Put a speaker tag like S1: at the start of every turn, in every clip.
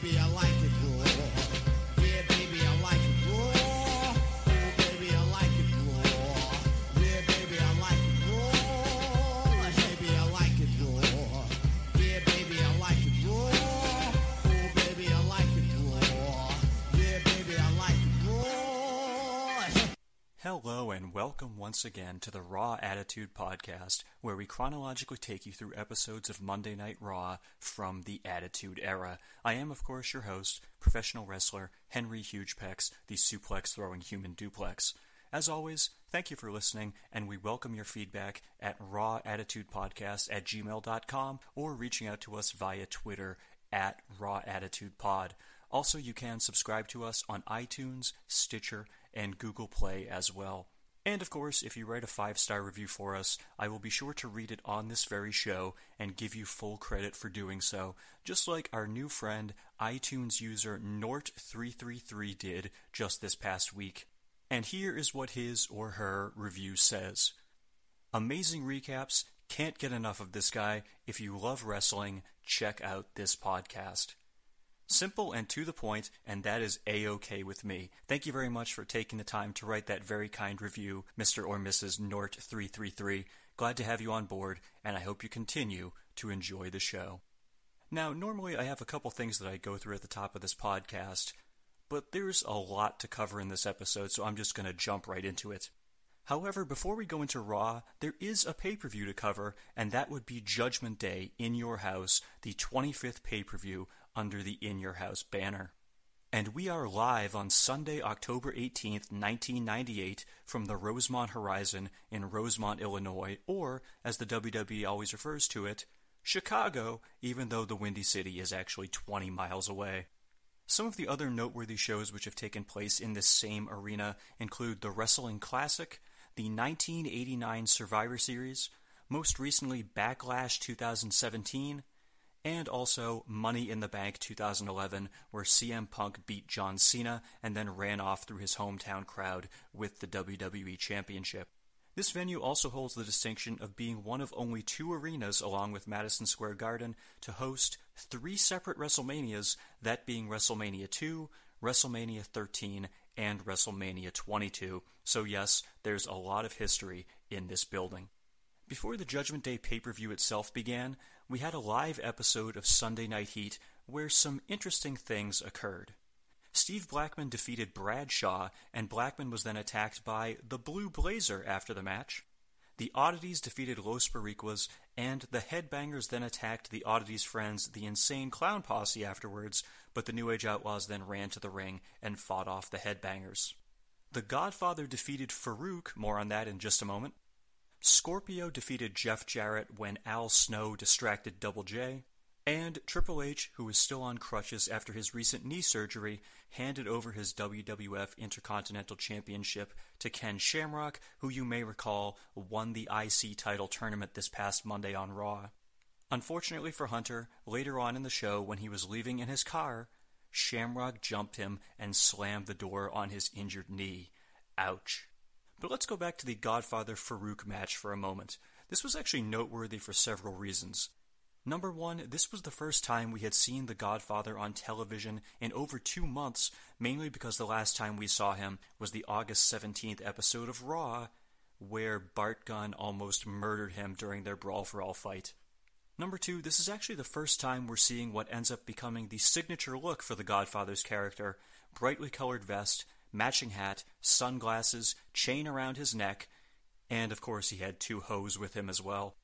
S1: baby, I like
S2: once again to the Raw Attitude Podcast, where we chronologically take you through episodes of Monday Night Raw from the Attitude Era. I am, of course, your host, professional wrestler Henry Hugepex, the suplex throwing human duplex. As always, thank you for listening, and we welcome your feedback at rawattitudepodcast at gmail.com or reaching out to us via Twitter at rawattitudepod. Also, you can subscribe to us on iTunes, Stitcher, and Google Play as well. And of course, if you write a five star review for us, I will be sure to read it on this very show and give you full credit for doing so, just like our new friend, iTunes user Nort333 did just this past week. And here is what his or her review says Amazing recaps, can't get enough of this guy. If you love wrestling, check out this podcast. Simple and to the point, and that is A-OK with me. Thank you very much for taking the time to write that very kind review, Mr. or Mrs. Nort333. Glad to have you on board, and I hope you continue to enjoy the show. Now, normally I have a couple things that I go through at the top of this podcast, but there's a lot to cover in this episode, so I'm just going to jump right into it. However, before we go into Raw, there is a pay per view to cover, and that would be Judgment Day in Your House, the 25th pay per view under the In Your House banner. And we are live on Sunday, October 18th, 1998, from the Rosemont Horizon in Rosemont, Illinois, or, as the WWE always refers to it, Chicago, even though the Windy City is actually 20 miles away. Some of the other noteworthy shows which have taken place in this same arena include the Wrestling Classic, the 1989 Survivor Series, most recently Backlash 2017, and also Money in the Bank 2011, where CM Punk beat John Cena and then ran off through his hometown crowd with the WWE Championship. This venue also holds the distinction of being one of only two arenas, along with Madison Square Garden, to host three separate WrestleManias, that being WrestleMania 2, WrestleMania 13, and WrestleMania 22. So, yes, there's a lot of history in this building. Before the Judgment Day pay per view itself began, we had a live episode of Sunday Night Heat where some interesting things occurred. Steve Blackman defeated Bradshaw, and Blackman was then attacked by the Blue Blazer after the match. The Oddities defeated Los Boricuas, and the Headbangers then attacked the Oddities' friends, the Insane Clown Posse, afterwards, but the New Age Outlaws then ran to the ring and fought off the Headbangers. The Godfather defeated Farouk, more on that in just a moment. Scorpio defeated Jeff Jarrett when Al Snow distracted Double J. And Triple H, who was still on crutches after his recent knee surgery, handed over his WWF Intercontinental Championship to Ken Shamrock, who you may recall won the IC title tournament this past Monday on Raw. Unfortunately for Hunter, later on in the show, when he was leaving in his car, Shamrock jumped him and slammed the door on his injured knee. Ouch. But let's go back to the Godfather Farouk match for a moment. This was actually noteworthy for several reasons. Number one, this was the first time we had seen The Godfather on television in over two months, mainly because the last time we saw him was the August 17th episode of Raw, where Bart Gunn almost murdered him during their Brawl for All fight. Number two, this is actually the first time we're seeing what ends up becoming the signature look for The Godfather's character brightly colored vest, matching hat, sunglasses, chain around his neck, and of course he had two hoes with him as well.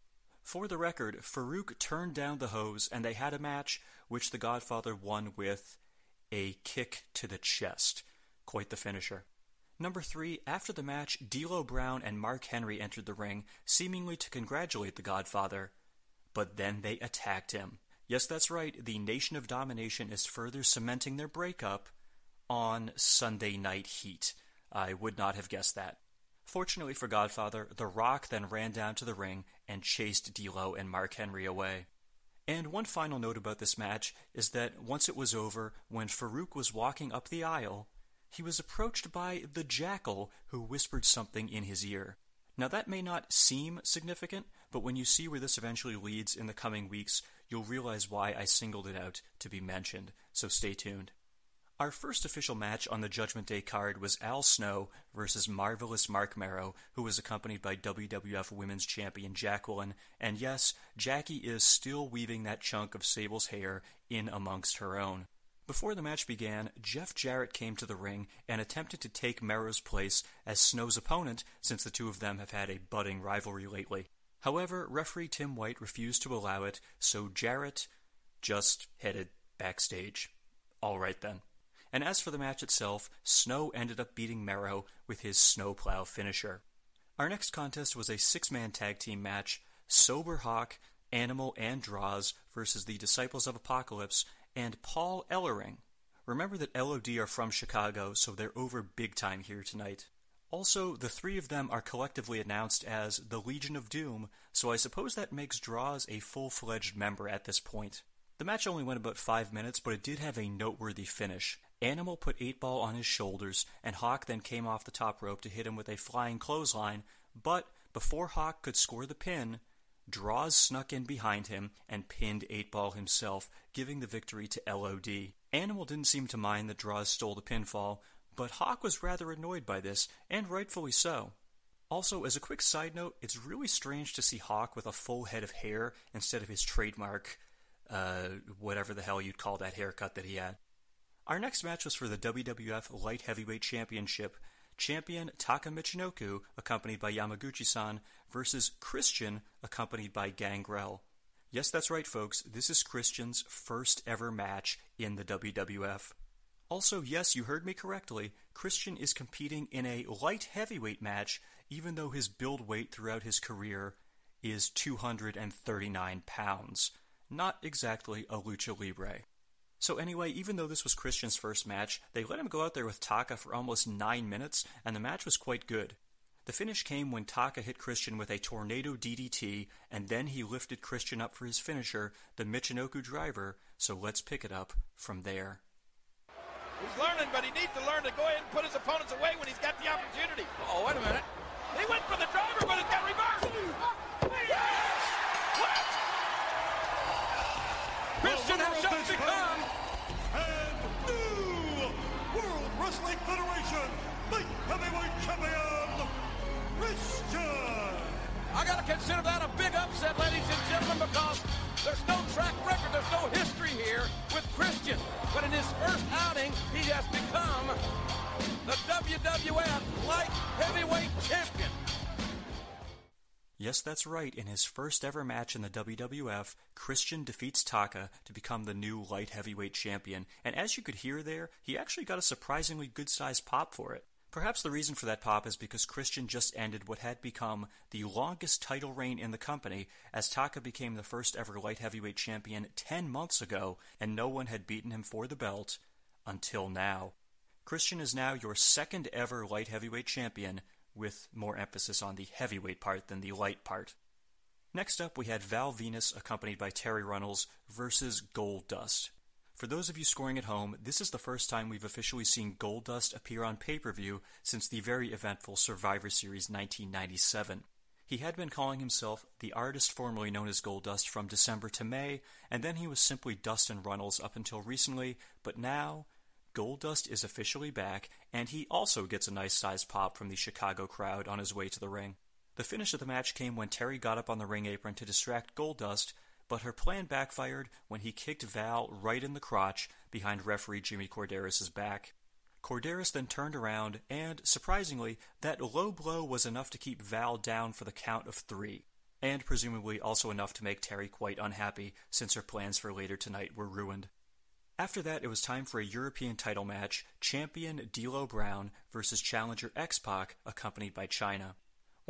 S2: For the record, Farouk turned down the hoes and they had a match which the Godfather won with a kick to the chest. Quite the finisher. Number three, after the match, D'Lo Brown and Mark Henry entered the ring, seemingly to congratulate the Godfather. But then they attacked him. Yes, that's right, the Nation of Domination is further cementing their breakup on Sunday Night Heat. I would not have guessed that. Fortunately for Godfather, The Rock then ran down to the ring and chased D'Lo and Mark Henry away. And one final note about this match is that once it was over, when Farouk was walking up the aisle, he was approached by the Jackal, who whispered something in his ear. Now that may not seem significant, but when you see where this eventually leads in the coming weeks, you'll realize why I singled it out to be mentioned, so stay tuned. Our first official match on the Judgment Day card was Al Snow versus Marvelous Marc Mero, who was accompanied by WWF Women's Champion Jacqueline. And yes, Jackie is still weaving that chunk of Sable's hair in amongst her own. Before the match began, Jeff Jarrett came to the ring and attempted to take Mero's place as Snow's opponent, since the two of them have had a budding rivalry lately. However, referee Tim White refused to allow it, so Jarrett just headed backstage. Alright then. And as for the match itself, Snow ended up beating Mero with his snowplow finisher. Our next contest was a six man tag team match Sober Hawk, Animal, and Droz versus the Disciples of Apocalypse and Paul Ellering. Remember that LOD are from Chicago, so they're over big time here tonight. Also, the three of them are collectively announced as the Legion of Doom, so I suppose that makes Droz a full fledged member at this point. The match only went about five minutes, but it did have a noteworthy finish. Animal put 8 Ball on his shoulders, and Hawk then came off the top rope to hit him with a flying clothesline, but before Hawk could score the pin, Droz snuck in behind him and pinned 8 Ball himself, giving the victory to LOD. Animal didn't seem to mind that Droz stole the pinfall, but Hawk was rather annoyed by this, and rightfully so. Also, as a quick side note, it's really strange to see Hawk with a full head of hair instead of his trademark, uh, whatever the hell you'd call that haircut that he had. Our next match was for the WWF Light Heavyweight Championship. Champion Taka Michinoku, accompanied by Yamaguchi-san, versus Christian, accompanied by Gangrel. Yes, that's right, folks. This is Christian's first ever match in the WWF. Also, yes, you heard me correctly. Christian is competing in a light heavyweight match, even though his build weight throughout his career is 239 pounds. Not exactly a lucha libre. So anyway, even though this was Christian's first match, they let him go out there with Taka for almost nine minutes, and the match was quite good. The finish came when Taka hit Christian with a tornado DDT, and then he lifted Christian up for his finisher, the Michinoku driver, so let's pick it up from there.
S3: He's learning, but he needs to learn to go ahead and put his opponents away when he's got the opportunity.
S4: Oh, wait a minute.
S3: He went for the driver, but it got reversed.
S5: Heavyweight Champion, Christian.
S4: I gotta consider that a big upset, ladies and gentlemen, because there's no track record, there's no history here with Christian. But in his first outing, he has become the WWF Light Heavyweight Champion.
S2: Yes, that's right. In his first ever match in the WWF, Christian defeats Taka to become the new light heavyweight champion. And as you could hear there, he actually got a surprisingly good sized pop for it. Perhaps the reason for that pop is because Christian just ended what had become the longest title reign in the company, as Taka became the first ever light heavyweight champion 10 months ago, and no one had beaten him for the belt until now. Christian is now your second ever light heavyweight champion, with more emphasis on the heavyweight part than the light part. Next up, we had Val Venis, accompanied by Terri Runnels, versus Goldust. For those of you scoring at home, this is the first time we've officially seen Goldust appear on pay per view since the very eventful Survivor Series 1997. He had been calling himself the artist formerly known as Goldust from December to May, and then he was simply Dustin Runnels up until recently, but now Goldust is officially back, and he also gets a nice sized pop from the Chicago crowd on his way to the ring. The finish of the match came when Terri got up on the ring apron to distract Goldust, but her plan backfired when he kicked Val right in the crotch behind referee Jimmy Korderas' back. Korderas then turned around, and, surprisingly, that low blow was enough to keep Val down for the count of three, and presumably also enough to make Terri quite unhappy since her plans for later tonight were ruined. After that, it was time for a European title match champion D'Lo Brown versus challenger X Pac, accompanied by Chyna.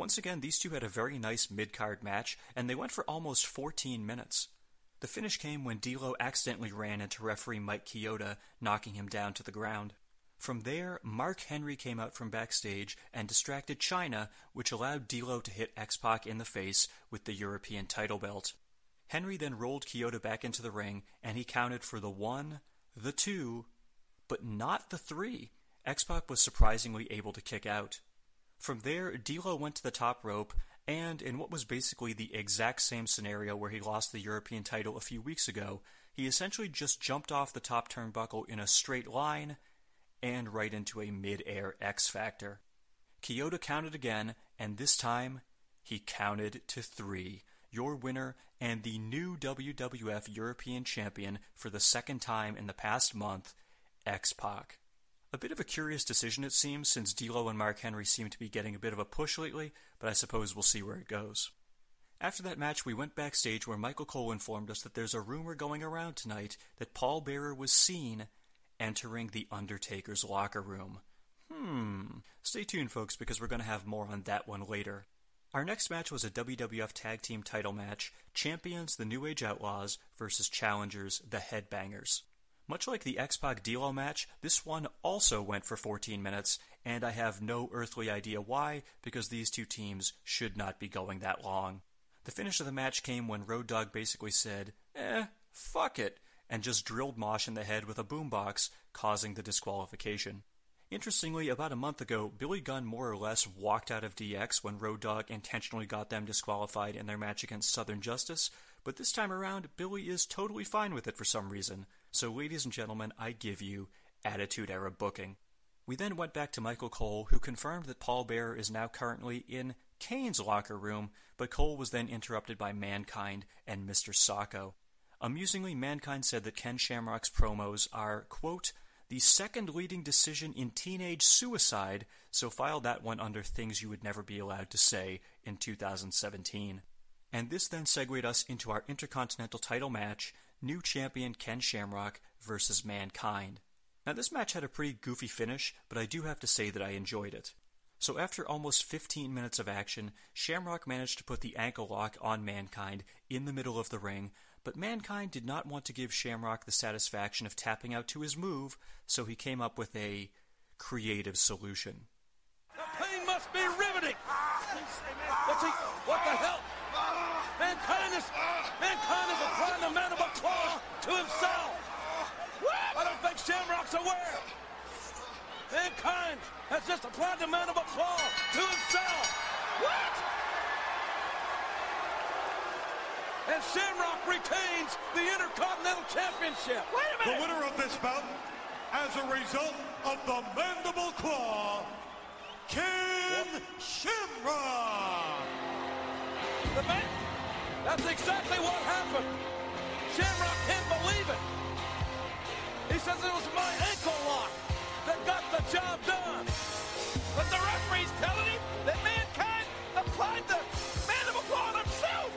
S2: Once again, these two had a very nice mid card match, and they went for almost 14 minutes. The finish came when D'Lo accidentally ran into referee Mike Chioda, knocking him down to the ground. From there, Mark Henry came out from backstage and distracted Chyna, which allowed D'Lo to hit X Pac in the face with the European title belt. Henry then rolled Chioda back into the ring, and he counted for the one, the two, but not the three. X Pac was surprisingly able to kick out. From there, D'Lo went to the top rope, And in what was basically the exact same scenario where he lost the European title a few weeks ago, he essentially just jumped off the top turnbuckle in a straight line and right into a mid-air X Factor. Chioda counted again, and this time he counted to three. Your winner and the new WWF European Champion for the second time in the past month, X Pac. A bit of a curious decision, it seems, since D'Lo and Mark Henry seem to be getting a bit of a push lately, but I suppose we'll see where it goes. After that match, we went backstage where Michael Cole informed us that there's a rumor going around tonight that Paul Bearer was seen entering The Undertaker's locker room. Hmm. Stay tuned, folks, because we're going to have more on that one later. Our next match was a WWF Tag Team title match Champions the New Age Outlaws versus Challengers the Headbangers. Much like the X Pac D'Lo match, this one also went for 14 minutes, and I have no earthly idea why, because these two teams should not be going that long. The finish of the match came when Road Dogg basically said, eh, fuck it, and just drilled Mosh in the head with a boombox, causing the disqualification. Interestingly, about a month ago, Billy Gunn more or less walked out of DX when Road Dogg intentionally got them disqualified in their match against Southern Justice, but this time around, Billy is totally fine with it for some reason. So, ladies and gentlemen, I give you Attitude Era booking. We then went back to Michael Cole, who confirmed that Paul Bearer is now currently in Kane's locker room, but Cole was then interrupted by Mankind and Mr. Socko. Amusingly, Mankind said that Ken Shamrock's promos are, quote, the second leading decision in teenage suicide, so file that one under things you would never be allowed to say in 2017. And this then segued us into our Intercontinental title match, new champion Ken Shamrock versus Mankind. Now, this match had a pretty goofy finish, but I do have to say that I enjoyed it. So, after almost 15 minutes of action, Shamrock managed to put the ankle lock on Mankind in the middle of the ring, but Mankind did not want to give Shamrock the satisfaction of tapping out to his move, so he came up with a creative solution.
S4: The pain must be riveting. What the hell? Mankind is mankind is applying the mandible claw to himself. I don't think Shamrock's aware. Mankind has just applied the mandible claw to himself. What? And Shamrock retains the Intercontinental Championship. Wait a minute.
S5: The winner of this bout, as a result of the mandible claw, Ken Shamrock.
S4: The man. That's exactly what happened. Shamrock can't believe it. He says it was my ankle lock that got the job done.
S3: But the referee's telling him that mankind applied the mandible claw himself.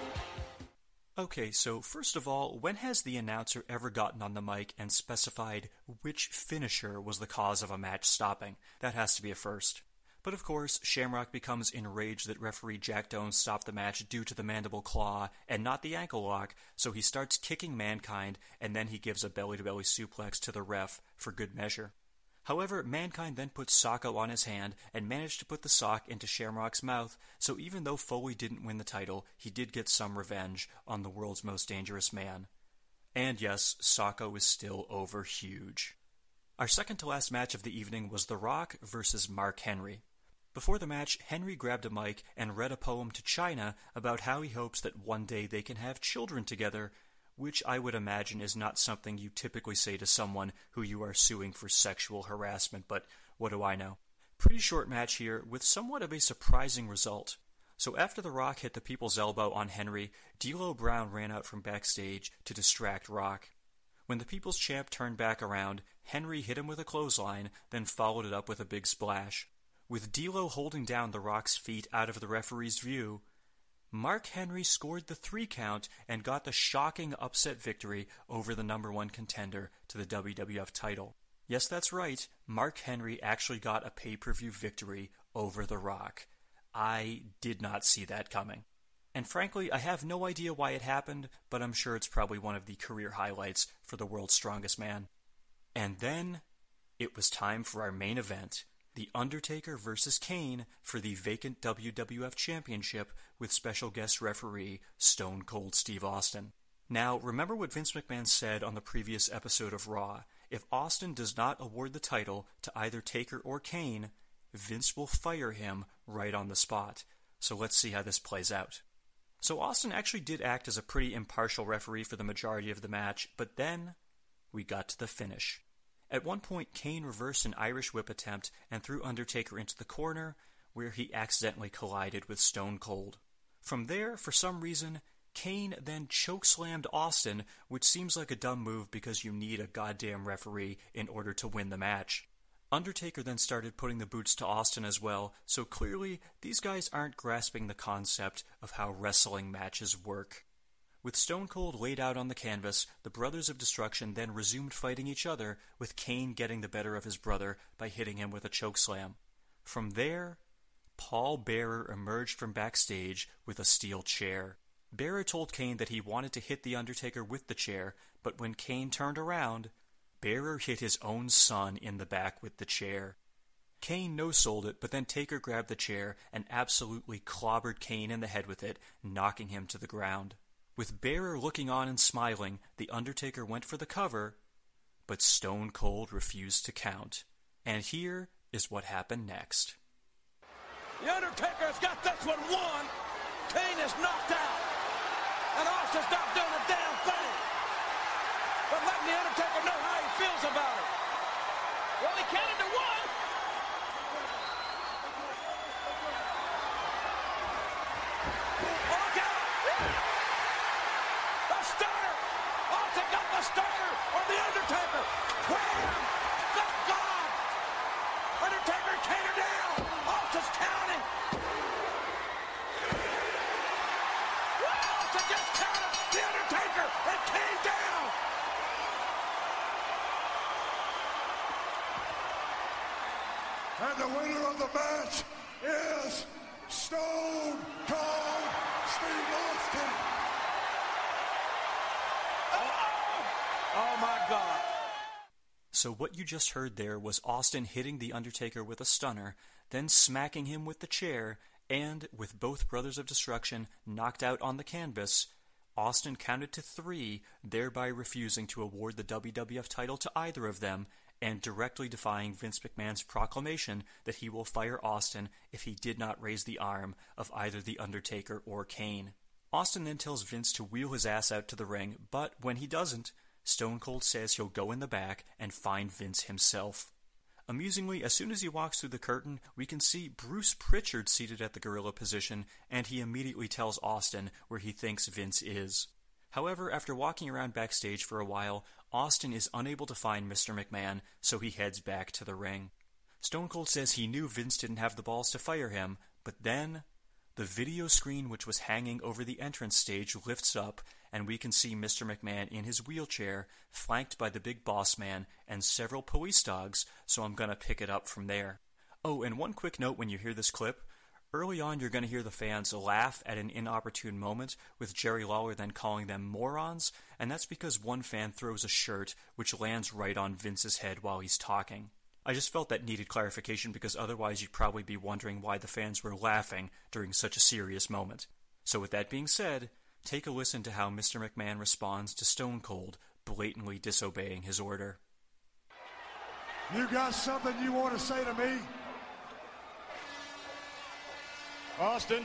S2: Okay, so first of all, when has the announcer ever gotten on the mic and specified which finisher was the cause of a match stopping? That has to be a first. But of course, Shamrock becomes enraged that referee Jack Doan stopped the match due to the mandible claw and not the ankle lock, so he starts kicking Mankind and then he gives a belly to belly suplex to the ref for good measure. However, Mankind then puts Socko on his hand and managed to put the sock into Shamrock's mouth, so even though Foley didn't win the title, he did get some revenge on the world's most dangerous man. And yes, Socko is still over huge. Our second to last match of the evening was The Rock versus Mark Henry. Before the match, Henry grabbed a mic and read a poem to Chyna about how he hopes that one day they can have children together, which I would imagine is not something you typically say to someone who you are suing for sexual harassment, but what do I know? Pretty short match here, with somewhat of a surprising result. So after The Rock hit the people's elbow on Henry, D'Lo Brown ran out from backstage to distract Rock. When the People's Champ turned back around, Henry hit him with a clothesline, then followed it up with a big splash. With D'Lo holding down The Rock's feet out of the referee's view, Mark Henry scored the three count and got the shocking upset victory over the number one contender to the WWF title. Yes, that's right. Mark Henry actually got a pay per view victory over The Rock. I did not see that coming. And frankly, I have no idea why it happened, but I'm sure it's probably one of the career highlights for the world's strongest man. And then it was time for our main event The Undertaker versus Kane for the vacant WWF Championship with special guest referee Stone Cold Steve Austin. Now, remember what Vince McMahon said on the previous episode of Raw. If Austin does not award the title to either Taker or Kane, Vince will fire him right on the spot. So let's see how this plays out. So Austin actually did act as a pretty impartial referee for the majority of the match, but then we got to the finish. At one point, Kane reversed an Irish whip attempt and threw Undertaker into the corner, where he accidentally collided with Stone Cold. From there, for some reason, Kane then chokeslammed Austin, which seems like a dumb move because you need a goddamn referee in order to win the match. Undertaker then started putting the boots to Austin as well, so clearly these guys aren't grasping the concept of how wrestling matches work. With Stone Cold laid out on the canvas, the Brothers of Destruction then resumed fighting each other, with Kane getting the better of his brother by hitting him with a chokeslam. From there, Paul Bearer emerged from backstage with a steel chair. Bearer told Kane that he wanted to hit The Undertaker with the chair, but when Kane turned around, Bearer hit his own son in the back with the chair. Kane no sold it, but then Taker grabbed the chair and absolutely clobbered Kane in the head with it, knocking him to the ground. With Bearer looking on and smiling, The Undertaker went for the cover, but Stone Cold refused to count. And here is what happened next.
S4: The Undertaker's got this one won. Kane is knocked out. And Austin's not doing a damn thing. But letting The Undertaker know how he feels about it. Well, he counted to one. Look out! The starter! Austin got the starter on The Undertaker. Wham! Thank God! Undertaker Kane down. Austin's counting. Austin just counted The Undertaker and Kane down.
S5: And the winner of the match is
S2: So what you just heard there was Austin hitting The Undertaker with a stunner, then smacking him with the chair, and, with both Brothers of Destruction knocked out on the canvas, Austin counted to three, thereby refusing to award the WWF title to either of them, and directly defying Vince McMahon's proclamation that he will fire Austin if he did not raise the arm of either The Undertaker or Kane. Austin then tells Vince to wheel his ass out to the ring, but when he doesn't, Stone Cold says he'll go in the back and find Vince himself. Amusingly, as soon as he walks through the curtain, we can see Bruce Pritchard seated at the gorilla position, and he immediately tells Austin where he thinks Vince is. However, after walking around backstage for a while, Austin is unable to find Mr. McMahon, so he heads back to the ring. Stone Cold says he knew Vince didn't have the balls to fire him, but then the video screen which was hanging over the entrance stage lifts up, and we can see Mr. McMahon in his wheelchair, flanked by the big boss man and several police dogs, so I'm gonna pick it up from there. Oh, and one quick note when you hear this clip. Early on, you're going to hear the fans laugh at an inopportune moment, with Jerry Lawler then calling them morons, and that's because one fan throws a shirt which lands right on Vince's head while he's talking. I just felt that needed clarification because otherwise you'd probably be wondering why the fans were laughing during such a serious moment. So, with that being said, take a listen to how Mr. McMahon responds to Stone Cold blatantly disobeying his order.
S5: You got something you want to say to me?
S6: Austin,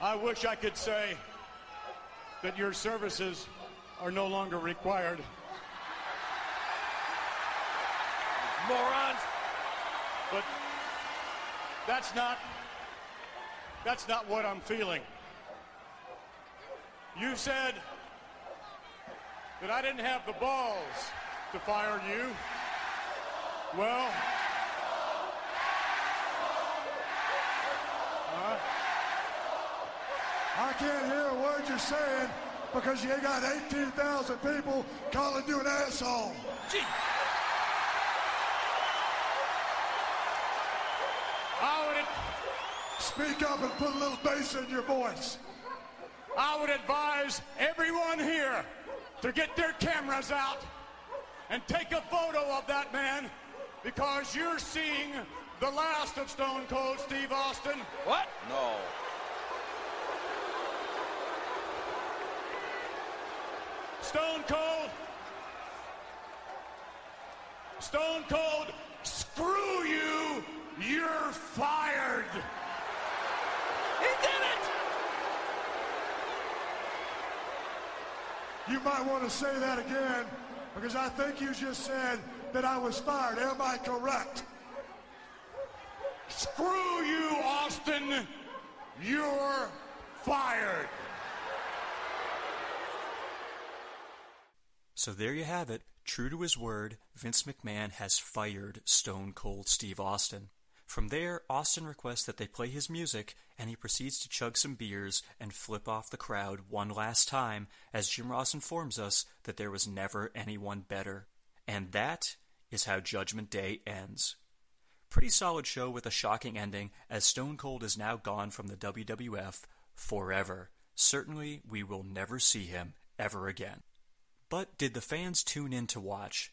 S6: I wish I could say that your services are no longer required.
S4: Morons.
S6: But that's not that's not what I'm feeling. You said that I didn't have the balls to fire you. Well,
S5: I can't hear a word you're saying because you got 18,000 people calling you an asshole.
S4: Gee.
S5: Speak up and put a little bass in your voice.
S6: I would advise everyone here to get their cameras out and take a photo of that man because you're seeing the last of Stone Cold Steve Austin.
S4: What? No.
S6: Stone Cold. Stone Cold, screw you. You're fired.
S5: Might want to say that again because I think you just said that I was fired. Am I correct?
S6: Screw you, Austin. You're fired.
S2: So there you have it. True to his word, Vince McMahon has fired Stone Cold Steve Austin. From there, Austin requests that they play his music, and he proceeds to chug some beers and flip off the crowd one last time as Jim Ross informs us that there was never anyone better. And that is how Judgment Day ends. Pretty solid show with a shocking ending, as Stone Cold is now gone from the WWF forever. Certainly, we will never see him ever again. But did the fans tune in to watch?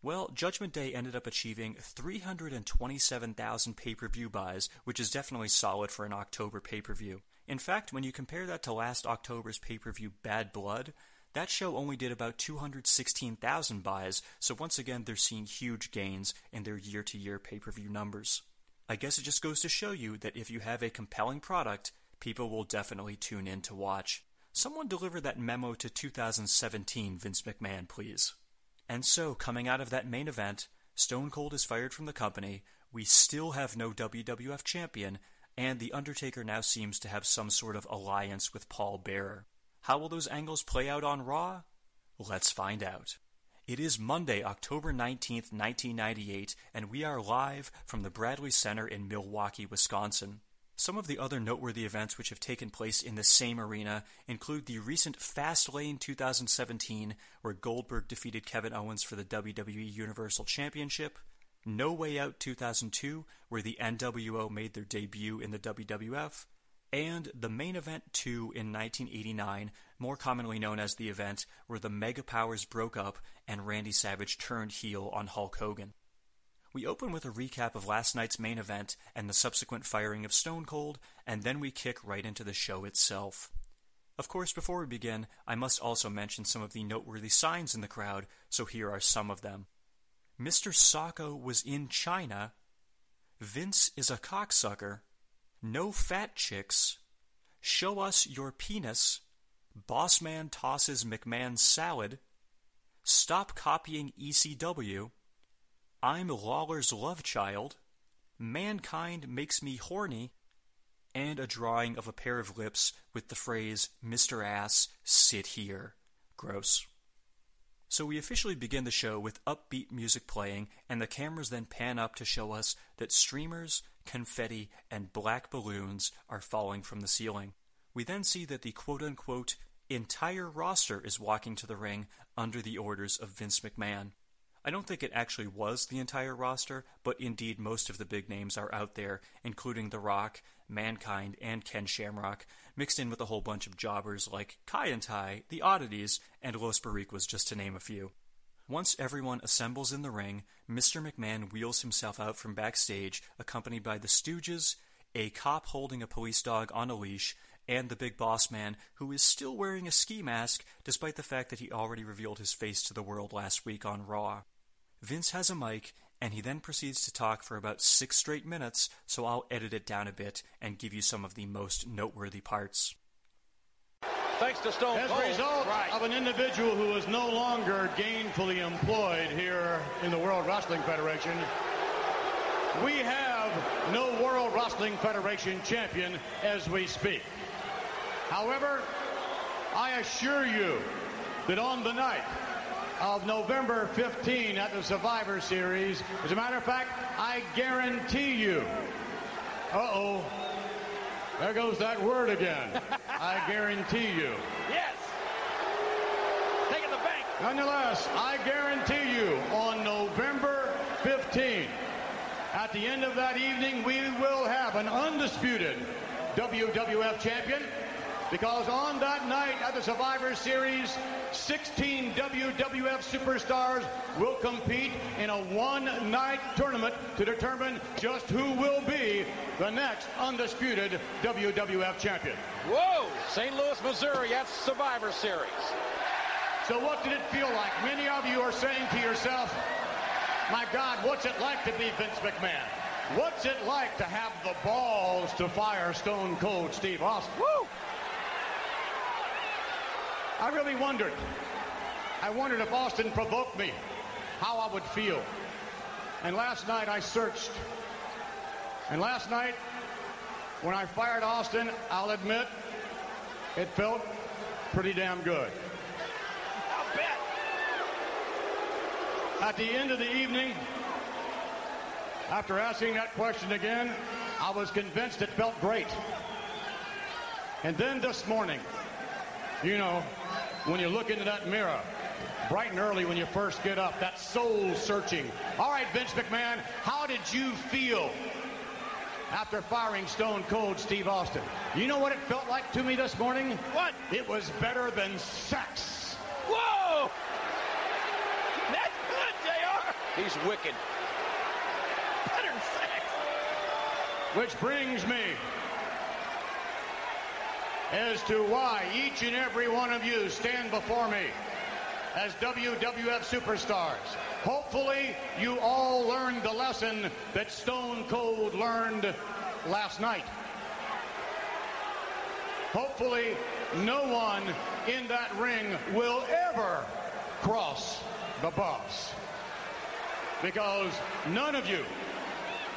S2: Well, Judgment Day ended up achieving 327,000 pay per view buys, which is definitely solid for an October pay per view. In fact, when you compare that to last October's pay per view Bad Blood, that show only did about 216,000 buys, so once again they're seeing huge gains in their year to year pay per view numbers. I guess it just goes to show you that if you have a compelling product, people will definitely tune in to watch. Someone deliver that memo to 2017, Vince McMahon, please. And so, coming out of that main event, Stone Cold is fired from the company, we still have no WWF champion, and The Undertaker now seems to have some sort of alliance with Paul Bearer. How will those angles play out on Raw? Let's find out. It is Monday, October 19th, 1998, and we are live from the Bradley Center in Milwaukee, Wisconsin. Some of the other noteworthy events which have taken place in the same arena include the recent Fastlane 2017, where Goldberg defeated Kevin Owens for the WWE Universal Championship, No Way Out 2002, where the NWO made their debut in the WWF, and the Main Event 2 in 1989, more commonly known as the event where the Mega Powers broke up and Randy Savage turned heel on Hulk Hogan. We open with a recap of last night's main event and the subsequent firing of Stone Cold, and then we kick right into the show itself. Of course, before we begin, I must also mention some of the noteworthy signs in the crowd, so here are some of them. Mr. Socko was in Chyna. Vince is a cocksucker. No fat chicks. Show us your penis. Bossman tosses McMahon's salad. Stop copying ECW. I'm Lawler's love child. Mankind makes me horny. And a drawing of a pair of lips with the phrase, Mr. Ass, sit here. Gross. So we officially begin the show with upbeat music playing, and the cameras then pan up to show us that streamers, confetti, and black balloons are falling from the ceiling. We then see that the quote unquote entire roster is walking to the ring under the orders of Vince McMahon. I don't think it actually was the entire roster, but indeed most of the big names are out there, including The Rock, Mankind, and Ken Shamrock, mixed in with a whole bunch of jobbers like Kaientai, The Oddities, and Los Boricuas, just to name a few. Once everyone assembles in the ring, Mr. McMahon wheels himself out from backstage, accompanied by the Stooges, a cop holding a police dog on a leash, and the big boss man, who is still wearing a ski mask despite the fact that he already revealed his face to the world last week on Raw. Vince has a mic, and he then proceeds to talk for about six straight minutes, so I'll edit it down a bit and give you some of the most noteworthy parts.
S4: Thanks to Stone
S6: As
S4: Cold.
S6: a result
S4: right.
S6: of an individual who is no longer gainfully employed here in the World Wrestling Federation, we have no World Wrestling Federation champion as we speak. However, I assure you that on the night of November 15 at the Survivor Series, as a matter of fact, I guarantee you, uh-oh, there goes that word again. I guarantee you.
S4: Yes. Taking the bank.
S6: Nonetheless, I guarantee you on November 15, at the end of that evening, we will have an undisputed WWF champion because on that night at the Survivor Series, 16 WWF superstars will compete in a one-night tournament to determine just who will be the next undisputed WWF champion.
S4: Whoa. St. Louis, Missouri. That's Survivor Series.
S6: So what did it feel like? Many of you are saying to yourself, my God, what's it like to be Vince McMahon? What's it like to have the balls to fire Stone Cold Steve Austin?
S4: Woo.
S6: I really wondered I wondered if Austin provoked me, how I would feel. And last night I searched. And last night, when I fired Austin, I'll admit, it felt pretty damn good.
S3: I'll bet.
S6: At the end of the evening, after asking that question again, I was convinced it felt great. And then this morning, you know, when you look into that mirror, bright and early when you first get up, that soul searching. All right, Vince McMahon, how did you feel after firing Stone Cold Steve Austin? You know what it felt like to me this morning?
S3: What?
S6: It was better than sex.
S3: Whoa! That's good, JR.
S4: He's wicked.
S3: Better than sex.
S6: Which brings me as to why each and every one of you stand before me as WWF superstars. Hopefully, you all learned the lesson that Stone Cold learned last night. Hopefully, no one in that ring will ever cross the boss. Because none of you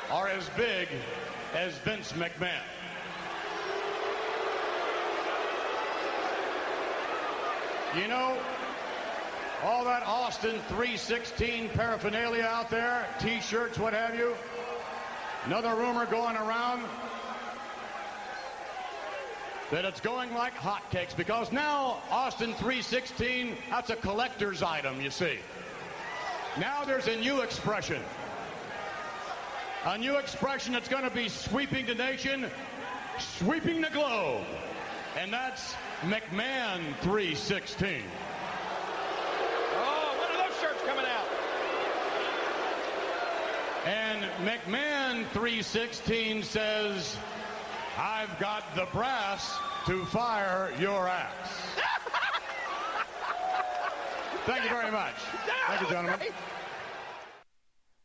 S6: are as big as Vince McMahon. You know, all that Austin 316 paraphernalia out there, t-shirts, what have you. Another rumor going around that it's going like hotcakes because now Austin 316, that's a collector's item, you see. Now there's a new expression. A new expression that's going to be sweeping the nation, sweeping the globe. And that's McMahon 316.
S3: Oh, when are those shirts coming out?
S6: And McMahon 316 says, I've got the brass to fire your ass. Thank you very much. Thank you, gentlemen.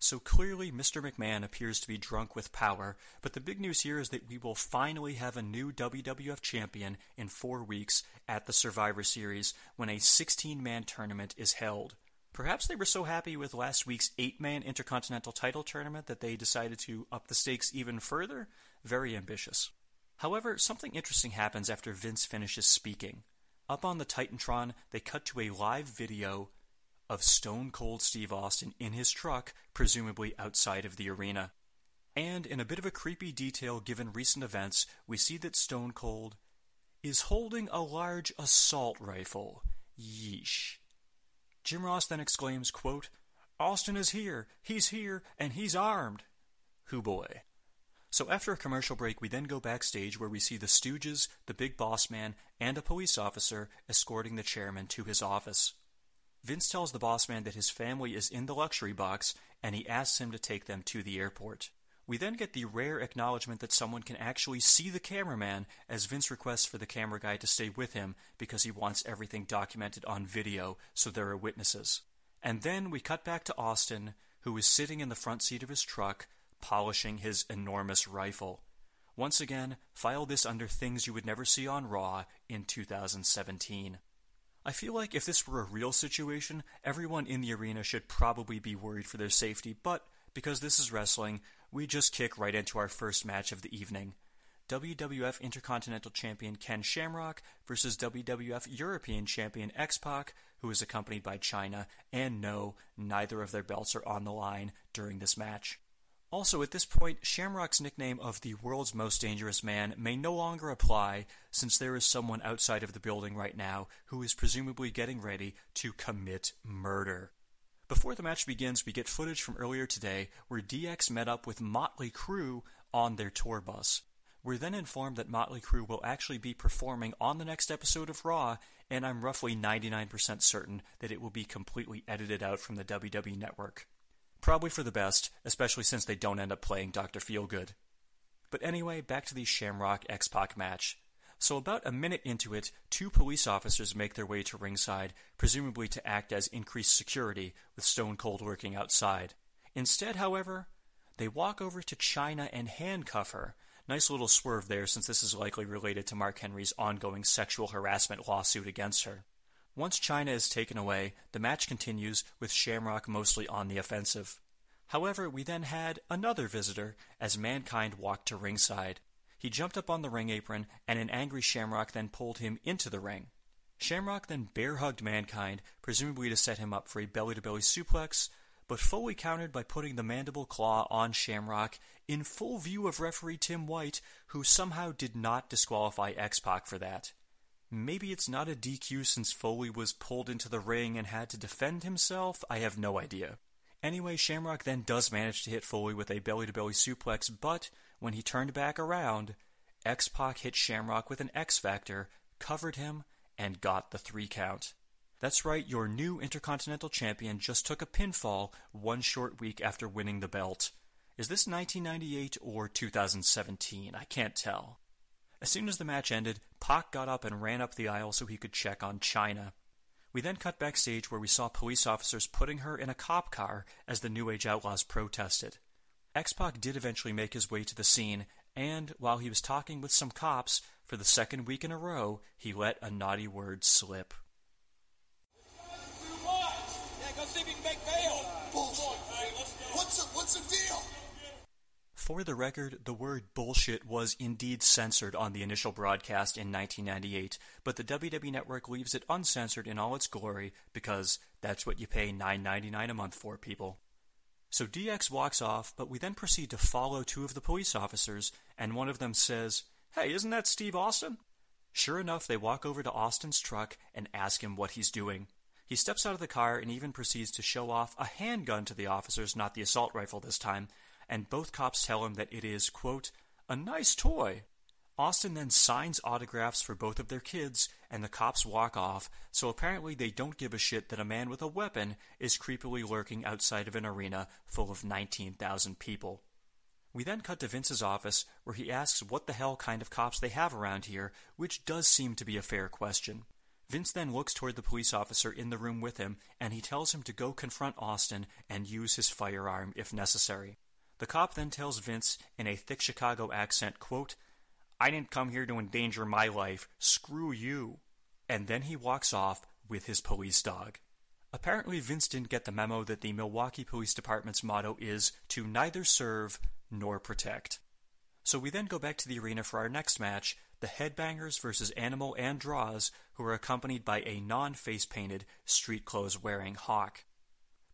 S2: So clearly, Mr. McMahon appears to be drunk with power, but the big news here is that we will finally have a new WWF champion in four weeks at the Survivor Series when a 16 man tournament is held. Perhaps they were so happy with last week's 8 man Intercontinental title tournament that they decided to up the stakes even further? Very ambitious. However, something interesting happens after Vince finishes speaking. Up on the Titantron, they cut to a live video of Stone Cold Steve Austin in his truck, presumably outside of the arena. And in a bit of a creepy detail given recent events, we see that Stone Cold is holding a large assault rifle. Yeesh. Jim Ross then exclaims, quote, Austin is here, he's here, and he's armed. Hoo boy. So after a commercial break, we then go backstage where we see the Stooges, the big boss man, and a police officer escorting the chairman to his office. Vince tells the boss man that his family is in the luxury box and he asks him to take them to the airport. We then get the rare acknowledgement that someone can actually see the cameraman as Vince requests for the camera guy to stay with him because he wants everything documented on video so there are witnesses. And then we cut back to Austin, who is sitting in the front seat of his truck polishing his enormous rifle. Once again, file this under things you would never see on Raw in 2017. I feel like if this were a real situation, everyone in the arena should probably be worried for their safety, but because this is wrestling, we just kick right into our first match of the evening. WWF Intercontinental Champion Ken Shamrock versus WWF European Champion X Pac, who is accompanied by Chyna, and no, neither of their belts are on the line during this match. Also, at this point, Shamrock's nickname of the world's most dangerous man may no longer apply since there is someone outside of the building right now who is presumably getting ready to commit murder. Before the match begins, we get footage from earlier today where DX met up with Motley Crue on their tour bus. We're then informed that Motley Crue will actually be performing on the next episode of Raw, and I'm roughly 99% certain that it will be completely edited out from the WWE network. Probably for the best, especially since they don't end up playing Dr. Feelgood. But anyway, back to the Shamrock X Pac match. So, about a minute into it, two police officers make their way to ringside, presumably to act as increased security, with Stone Cold lurking outside. Instead, however, they walk over to Chyna and handcuff her. Nice little swerve there, since this is likely related to Mark Henry's ongoing sexual harassment lawsuit against her. Once Chyna is taken away, the match continues with Shamrock mostly on the offensive. However, we then had another visitor as Mankind walked to ringside. He jumped up on the ring apron, and an angry Shamrock then pulled him into the ring. Shamrock then bear hugged Mankind, presumably to set him up for a belly to belly suplex, but Foley countered by putting the mandible claw on Shamrock in full view of referee Tim White, who somehow did not disqualify X Pac for that. Maybe it's not a DQ since Foley was pulled into the ring and had to defend himself? I have no idea. Anyway, Shamrock then does manage to hit Foley with a belly to belly suplex, but when he turned back around, X Pac hit Shamrock with an X Factor, covered him, and got the three count. That's right, your new Intercontinental Champion just took a pinfall one short week after winning the belt. Is this 1998 or 2017? I can't tell. As soon as the match ended, Pac got up and ran up the aisle so he could check on Chyna. We then cut backstage where we saw police officers putting her in a cop car as the New Age Outlaws protested. X Pac did eventually make his way to the scene, and while he was talking with some cops, for the second week in a row, he let a naughty word slip.
S3: Yeah, go see if you can make bail.
S7: What's the, what's the deal?
S2: For the record, the word bullshit was indeed censored on the initial broadcast in 1998, but the WWE Network leaves it uncensored in all its glory because that's what you pay $9.99 a month for, people. So DX walks off, but we then proceed to follow two of the police officers, and one of them says, Hey, isn't that Steve Austin? Sure enough, they walk over to Austin's truck and ask him what he's doing. He steps out of the car and even proceeds to show off a handgun to the officers, not the assault rifle this time, and both cops tell him that it is, quote, a nice toy. Austin then signs autographs for both of their kids, and the cops walk off, so apparently they don't give a shit that a man with a weapon is creepily lurking outside of an arena full of 19,000 people. We then cut to Vince's office, where he asks what the hell kind of cops they have around here, which does seem to be a fair question. Vince then looks toward the police officer in the room with him, and he tells him to go confront Austin and use his firearm if necessary. The cop then tells Vince in a thick Chicago accent, quote, I didn't come here to endanger my life. Screw you. And then he walks off with his police dog. Apparently, Vince didn't get the memo that the Milwaukee Police Department's motto is to neither serve nor protect. So we then go back to the arena for our next match the Headbangers versus Animal and Droz, who are accompanied by a non face painted, street clothes wearing Hawk.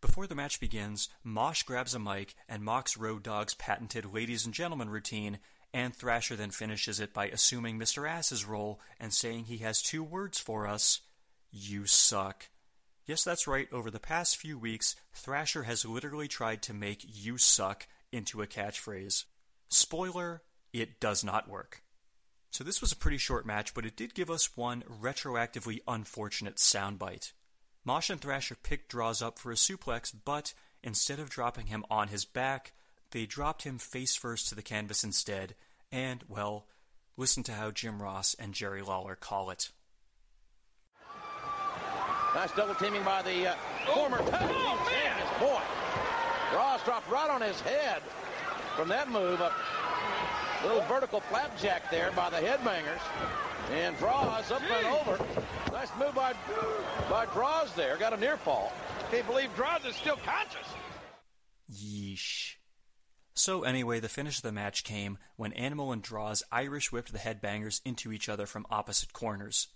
S2: Before the match begins, Mosh grabs a mic and mocks Road Dogg's patented ladies and gentlemen routine, and Thrasher then finishes it by assuming Mr. Ass's role and saying he has two words for us You suck. Yes, that's right, over the past few weeks, Thrasher has literally tried to make You suck into a catchphrase. Spoiler, it does not work. So this was a pretty short match, but it did give us one retroactively unfortunate soundbite. Mosh and Thrasher picked Droz up for a suplex, but instead of dropping him on his back, they dropped him face first to the canvas instead, and, well, listen to how Jim Droz and Jerry Lawler call it.
S4: Nice double teaming by the uh, former tag team champions. Boy, Ross dropped right on his head from that move. A little vertical flapjack there by the headbangers. And Droz up and over. Nice move by, by Droz there. Got a near fall.
S3: Can't believe Droz is still conscious.
S2: Yeesh. So anyway, the finish of the match came when Animal and Droz Irish whipped the headbangers into each other from opposite corners.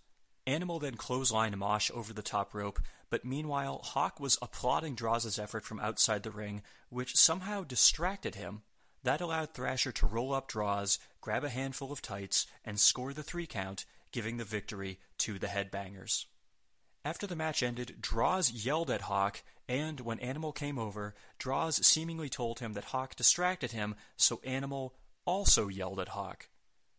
S2: Animal then clotheslined Mosh over the top rope, but meanwhile Hawk was applauding Droz' effort from outside the ring, which somehow distracted him. That allowed Thrasher to roll up Droz, grab a handful of tights, and score the three count, giving the victory to the headbangers. After the match ended, Droz yelled at Hawk, and when Animal came over, Droz seemingly told him that Hawk distracted him, so Animal also yelled at Hawk.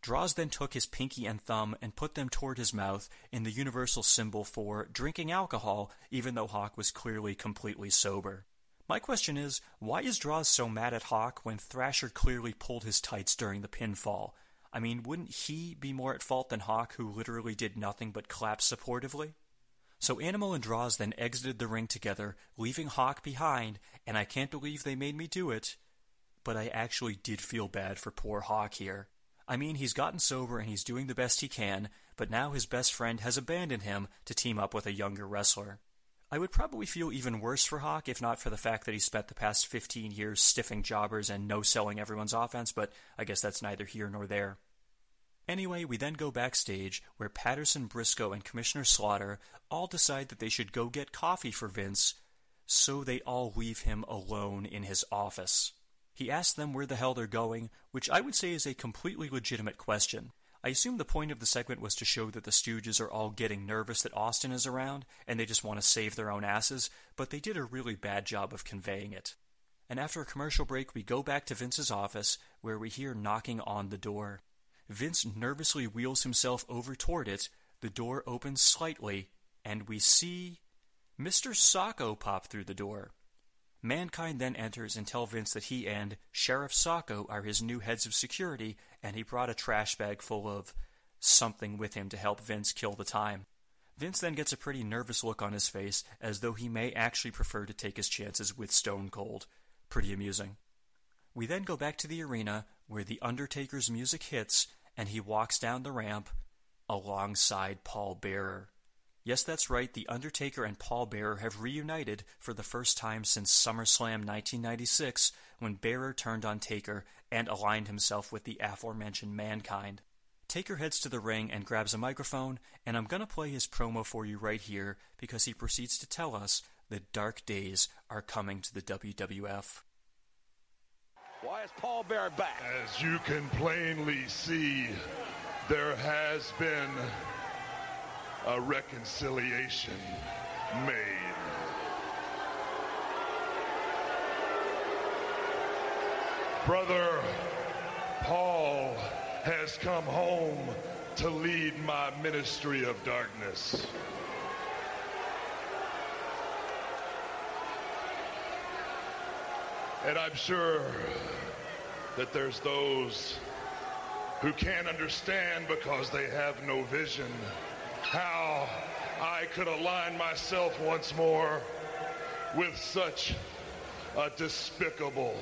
S2: Droz then took his pinky and thumb and put them toward his mouth in the universal symbol for drinking alcohol, even though Hawk was clearly completely sober. My question is, why is Droz so mad at Hawk when Thrasher clearly pulled his tights during the pinfall? I mean, wouldn't he be more at fault than Hawk, who literally did nothing but clap supportively? So Animal and Droz then exited the ring together, leaving Hawk behind, and I can't believe they made me do it. But I actually did feel bad for poor Hawk here. I mean, he's gotten sober and he's doing the best he can, but now his best friend has abandoned him to team up with a younger wrestler. I would probably feel even worse for Hawk if not for the fact that he spent the past 15 years stiffing jobbers and no selling everyone's offense, but I guess that's neither here nor there. Anyway, we then go backstage where Patterson, Briscoe, and Commissioner Slaughter all decide that they should go get coffee for Vince, so they all leave him alone in his office. He asks them where the hell they're going, which I would say is a completely legitimate question. I assume the point of the segment was to show that the Stooges are all getting nervous that Austin is around, and they just want to save their own asses, but they did a really bad job of conveying it. And after a commercial break, we go back to Vince's office, where we hear knocking on the door. Vince nervously wheels himself over toward it, the door opens slightly, and we see Mr. Socko pop through the door. Mankind then enters and tells Vince that he and Sheriff Socko are his new heads of security, and he brought a trash bag full of something with him to help Vince kill the time. Vince then gets a pretty nervous look on his face, as though he may actually prefer to take his chances with Stone Cold. Pretty amusing. We then go back to the arena, where The Undertaker's music hits, and he walks down the ramp alongside Paul Bearer. Yes, that's right, The Undertaker and Paul Bearer have reunited for the first time since SummerSlam 1996 when Bearer turned on Taker and aligned himself with the aforementioned Mankind. Taker heads to the ring and grabs a microphone, and I'm going to play his promo for you right here because he proceeds to tell us that dark days are coming to the WWF.
S4: Why is Paul Bearer back?
S8: As you can plainly see, there has been a reconciliation made. Brother Paul has come home to lead my ministry of darkness. And I'm sure that there's those who can't understand because they have no vision how I could align myself once more with such a despicable,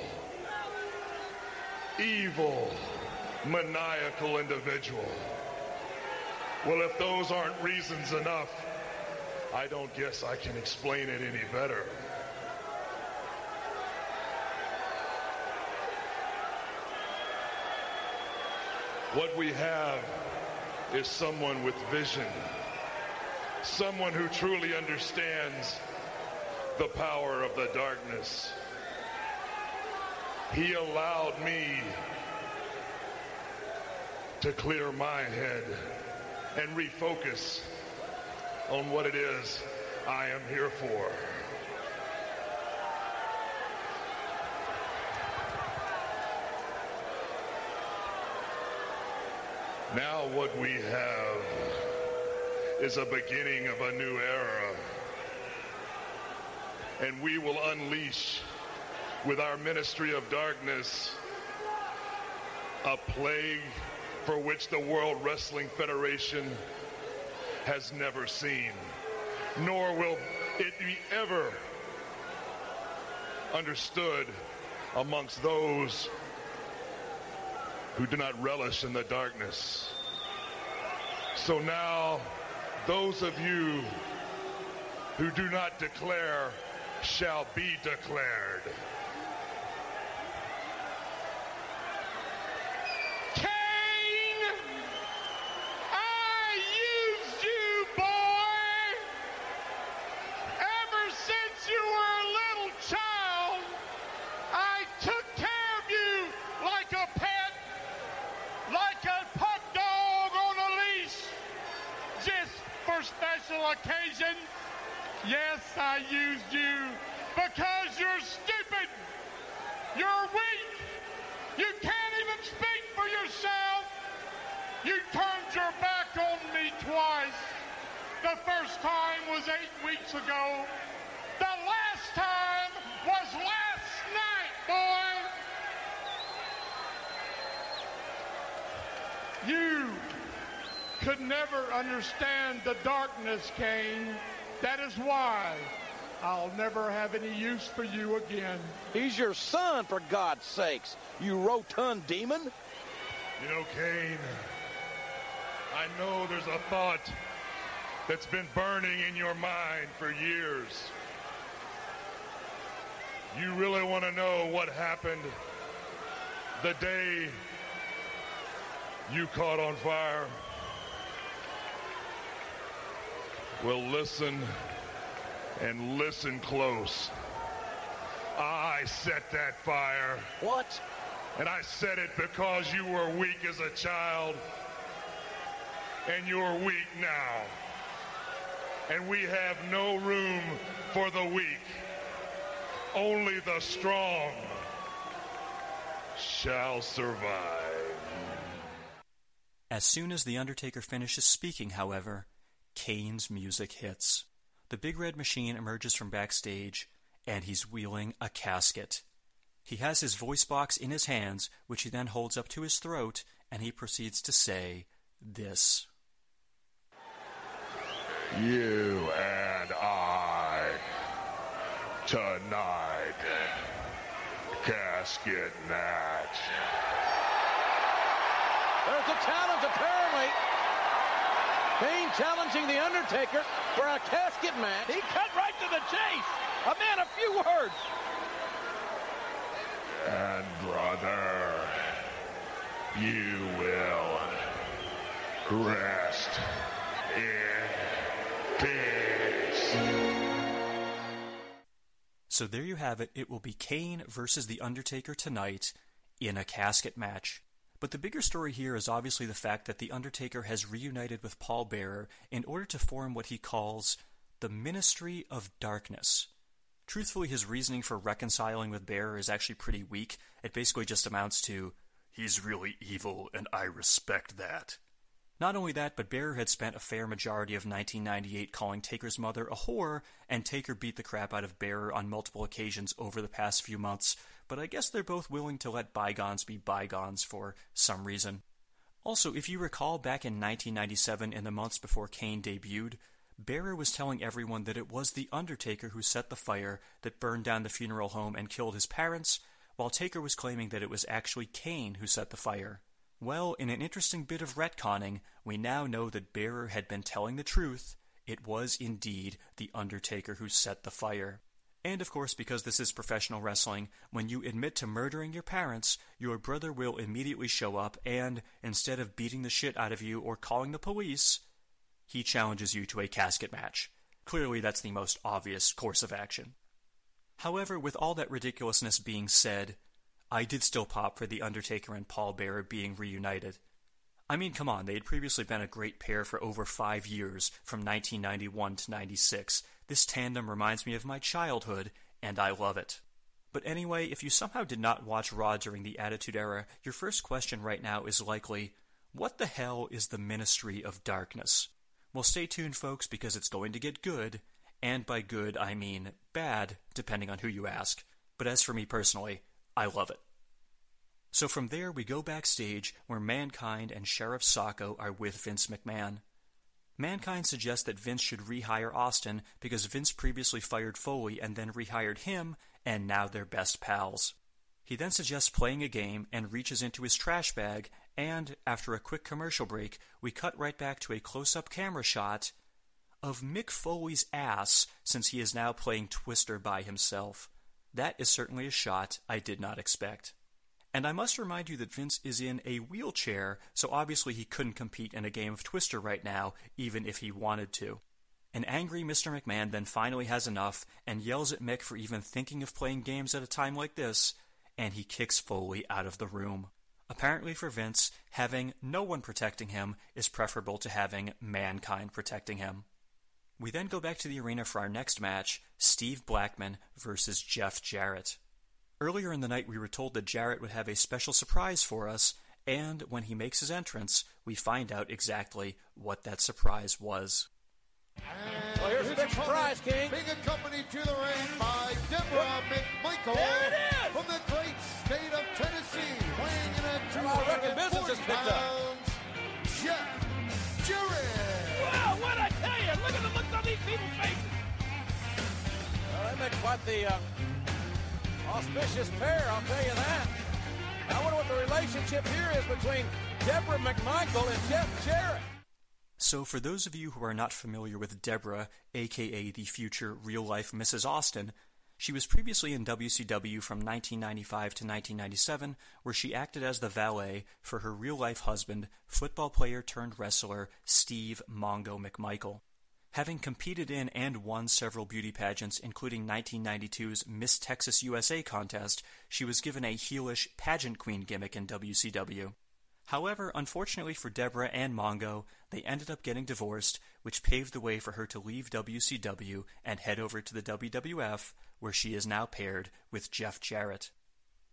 S8: evil, maniacal individual. Well, if those aren't reasons enough, I don't guess I can explain it any better. What we have is someone with vision, someone who truly understands the power of the darkness. He allowed me to clear my head and refocus on what it is I am here for. Now what we have is a beginning of a new era. And we will unleash with our ministry of darkness a plague for which the World Wrestling Federation has never seen, nor will it be ever understood amongst those who do not relish in the darkness. So now, those of you who do not declare shall be declared.
S6: I used you because you're stupid. You're weak. You can't even speak for yourself. You turned your back on me twice. The first time was eight weeks ago. The last time was last night, boy. You could never understand the darkness, Kane. That is why I'll never have any use for you again.
S4: He's your son, for God's sakes, you rotund demon.
S8: You know, Kane, I know there's a thought that's been burning in your mind for years. You really want to know what happened the day you caught on fire? Well, listen and listen close. I set that fire.
S4: What?
S8: And I said it because you were weak as a child. And you're weak now. And we have no room for the weak. Only the strong shall survive.
S2: As soon as The Undertaker finishes speaking, however, Kane's music hits. The Big Red Machine emerges from backstage, and he's wheeling a casket. He has his voice box in his hands, which he then holds up to his throat, and he proceeds to say this.
S8: You and I tonight. Casket match.
S4: There's a challenge, apparently. Kane challenging The Undertaker for a casket match.
S3: He cut right to the chase. A man of few words.
S8: And brother, you will rest in peace.
S2: So there you have it. It will be Kane versus The Undertaker tonight in a casket match. But the bigger story here is obviously the fact that The Undertaker has reunited with Paul Bearer in order to form what he calls the Ministry of Darkness. Truthfully, his reasoning for reconciling with Bearer is actually pretty weak. It basically just amounts to, he's really evil and I respect that. Not only that, but Bearer had spent a fair majority of 1998 calling Taker's mother a whore, and Taker beat the crap out of Bearer on multiple occasions over the past few months, but I guess they're both willing to let bygones be bygones for some reason. Also, if you recall back in 1997 in the months before Kane debuted, Bearer was telling everyone that it was The Undertaker who set the fire that burned down the funeral home and killed his parents, while Taker was claiming that it was actually Kane who set the fire. Well, in an interesting bit of retconning, we now know that Bearer had been telling the truth. It was indeed The Undertaker who set the fire. And of course, because this is professional wrestling, when you admit to murdering your parents, your brother will immediately show up and, instead of beating the shit out of you or calling the police, he challenges you to a casket match. Clearly, that's the most obvious course of action. However, with all that ridiculousness being said, I did still pop for The Undertaker and Paul Bearer being reunited. I mean, come on, they had previously been a great pair for over five years, from 1991 to 96. This tandem reminds me of my childhood, and I love it. But anyway, if you somehow did not watch Raw during the Attitude Era, your first question right now is likely, what the hell is the Ministry of Darkness? Well, stay tuned, folks, because it's going to get good, and by good I mean bad, depending on who you ask. But as for me personally, I love it. So from there, we go backstage where Mankind and Sheriff Socko are with Vince McMahon. Mankind suggests that Vince should rehire Austin because Vince previously fired Foley and then rehired him, and now they're best pals. He then suggests playing a game and reaches into his trash bag, and after a quick commercial break, we cut right back to a close up camera shot of Mick Foley's ass since he is now playing Twister by himself. That is certainly a shot I did not expect. And I must remind you that Vince is in a wheelchair, so obviously he couldn't compete in a game of Twister right now, even if he wanted to. An angry Mr. McMahon then finally has enough and yells at Mick for even thinking of playing games at a time like this, and he kicks Foley out of the room. Apparently, for Vince, having no one protecting him is preferable to having mankind protecting him. We then go back to the arena for our next match Steve Blackman versus Jeff Jarrett. Earlier in the night, we were told that Jarrett would have a special surprise for us, and when he makes his entrance, we find out exactly what that surprise was.
S4: Well, here's the big surprise, King.
S7: Being accompanied to the ring by Debra McMichael
S4: There it is!
S7: from the great state of Tennessee, weighing in at
S4: Well, I reckon business has
S7: 240
S4: picked up.
S7: pounds, Jeff Jarrett.
S3: Wow, what I tell you? Look at the looks on these people's faces.
S4: Well, they make quite the uh, auspicious pair, I'll tell you that. I wonder what the relationship here is between Debra McMichael and Jeff Jarrett.
S2: So, for those of you who are not familiar with Debra, aka the future real life Mrs. Austin, she was previously in WCW from 1995 to 1997, where she acted as the valet for her real life husband, football player turned wrestler Steve Mongo McMichael. Having competed in and won several beauty pageants, including 1992's Miss Texas USA contest, she was given a heelish pageant queen gimmick in WCW. However, unfortunately for Debra and Mongo, they ended up getting divorced, which paved the way for her to leave WCW and head over to the WWF, where she is now paired with Jeff Jarrett.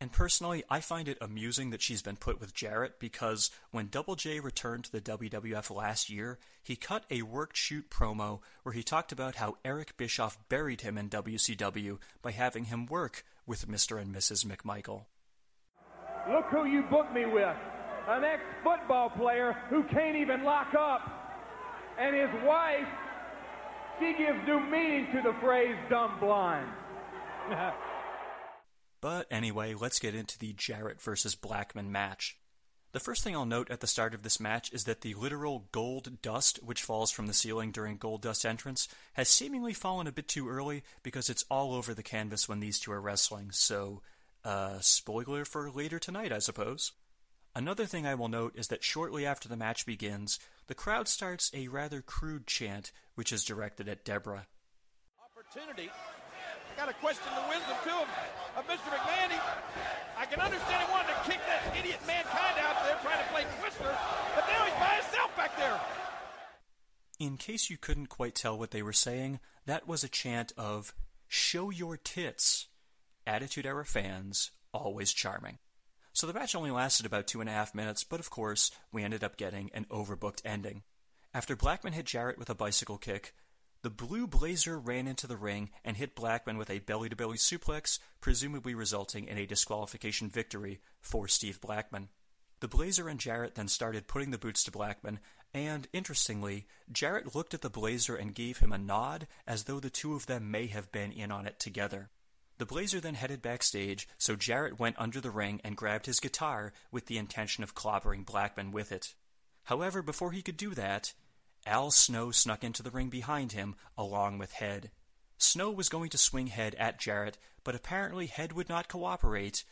S2: And personally, I find it amusing that she's been put with Jarrett because when Double J returned to the WWF last year, he cut a worked shoot promo where he talked about how Eric Bischoff buried him in WCW by having him work with Mr. and Mrs. McMichael.
S4: Look who you booked me with. An ex-football player who can't even lock up. And his wife, she gives new meaning to the phrase dumb blind.
S2: But anyway, let's get into the Jarrett versus Blackman match. The first thing I'll note at the start of this match is that the literal gold dust which falls from the ceiling during Goldust entrance has seemingly fallen a bit too early because it's all over the canvas when these two are wrestling, so, uh, spoiler for later tonight, I suppose. Another thing I will note is that shortly after the match begins, the crowd starts a rather crude chant which is directed at Debra.
S3: Opportunity. Got to question the wisdom, too, of Mr. McMahon. He, I can understand he wanted to kick that idiot mankind out there trying to play Twister, but now he's by himself back there.
S2: In case you couldn't quite tell what they were saying, that was a chant of Show your tits. Attitude Era fans, always charming. So the match only lasted about two and a half minutes, but of course, we ended up getting an overbooked ending. After Blackman hit Jarrett with a bicycle kick, the Blue Blazer ran into the ring and hit Blackman with a belly to belly suplex, presumably resulting in a disqualification victory for Steve Blackman. The Blazer and Jarrett then started putting the boots to Blackman, and interestingly, Jarrett looked at the Blazer and gave him a nod as though the two of them may have been in on it together. The Blazer then headed backstage, so Jarrett went under the ring and grabbed his guitar with the intention of clobbering Blackman with it. However, before he could do that, Al Snow snuck into the ring behind him, along with Head. Snow was going to swing Head at Jarrett, but apparently Head would not cooperate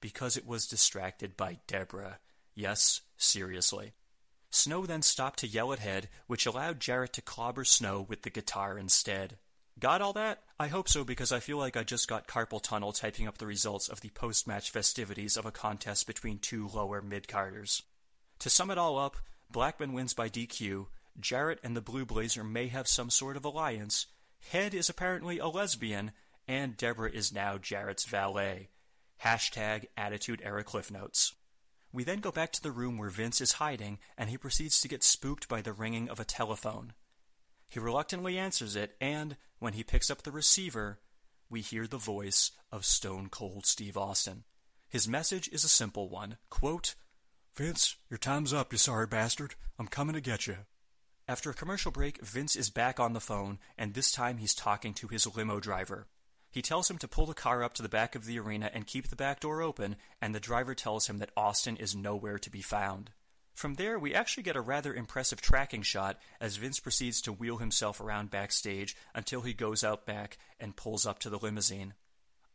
S2: because it was distracted by Debra. Yes, seriously. Snow then stopped to yell at Head, which allowed Jarrett to clobber Snow with the guitar instead. Got all that? I hope so because I feel like I just got carpal tunnel typing up the results of the post match festivities of a contest between two lower mid carders. To sum it all up, Blackman wins by DQ, Jarrett and the Blue Blazer may have some sort of alliance, Head is apparently a lesbian, and Debra is now Jarrett's valet. Hashtag Attitude Era Cliff Notes. We then go back to the room where Vince is hiding, and he proceeds to get spooked by the ringing of a telephone. He reluctantly answers it, and when he picks up the receiver, we hear the voice of Stone Cold Steve Austin. His message is a simple one quote, Vince, your time's up, you sorry bastard. I'm coming to get you. After a commercial break, Vince is back on the phone, and this time he's talking to his limo driver. He tells him to pull the car up to the back of the arena and keep the back door open, and the driver tells him that Austin is nowhere to be found. From there, we actually get a rather impressive tracking shot as Vince proceeds to wheel himself around backstage until he goes out back and pulls up to the limousine.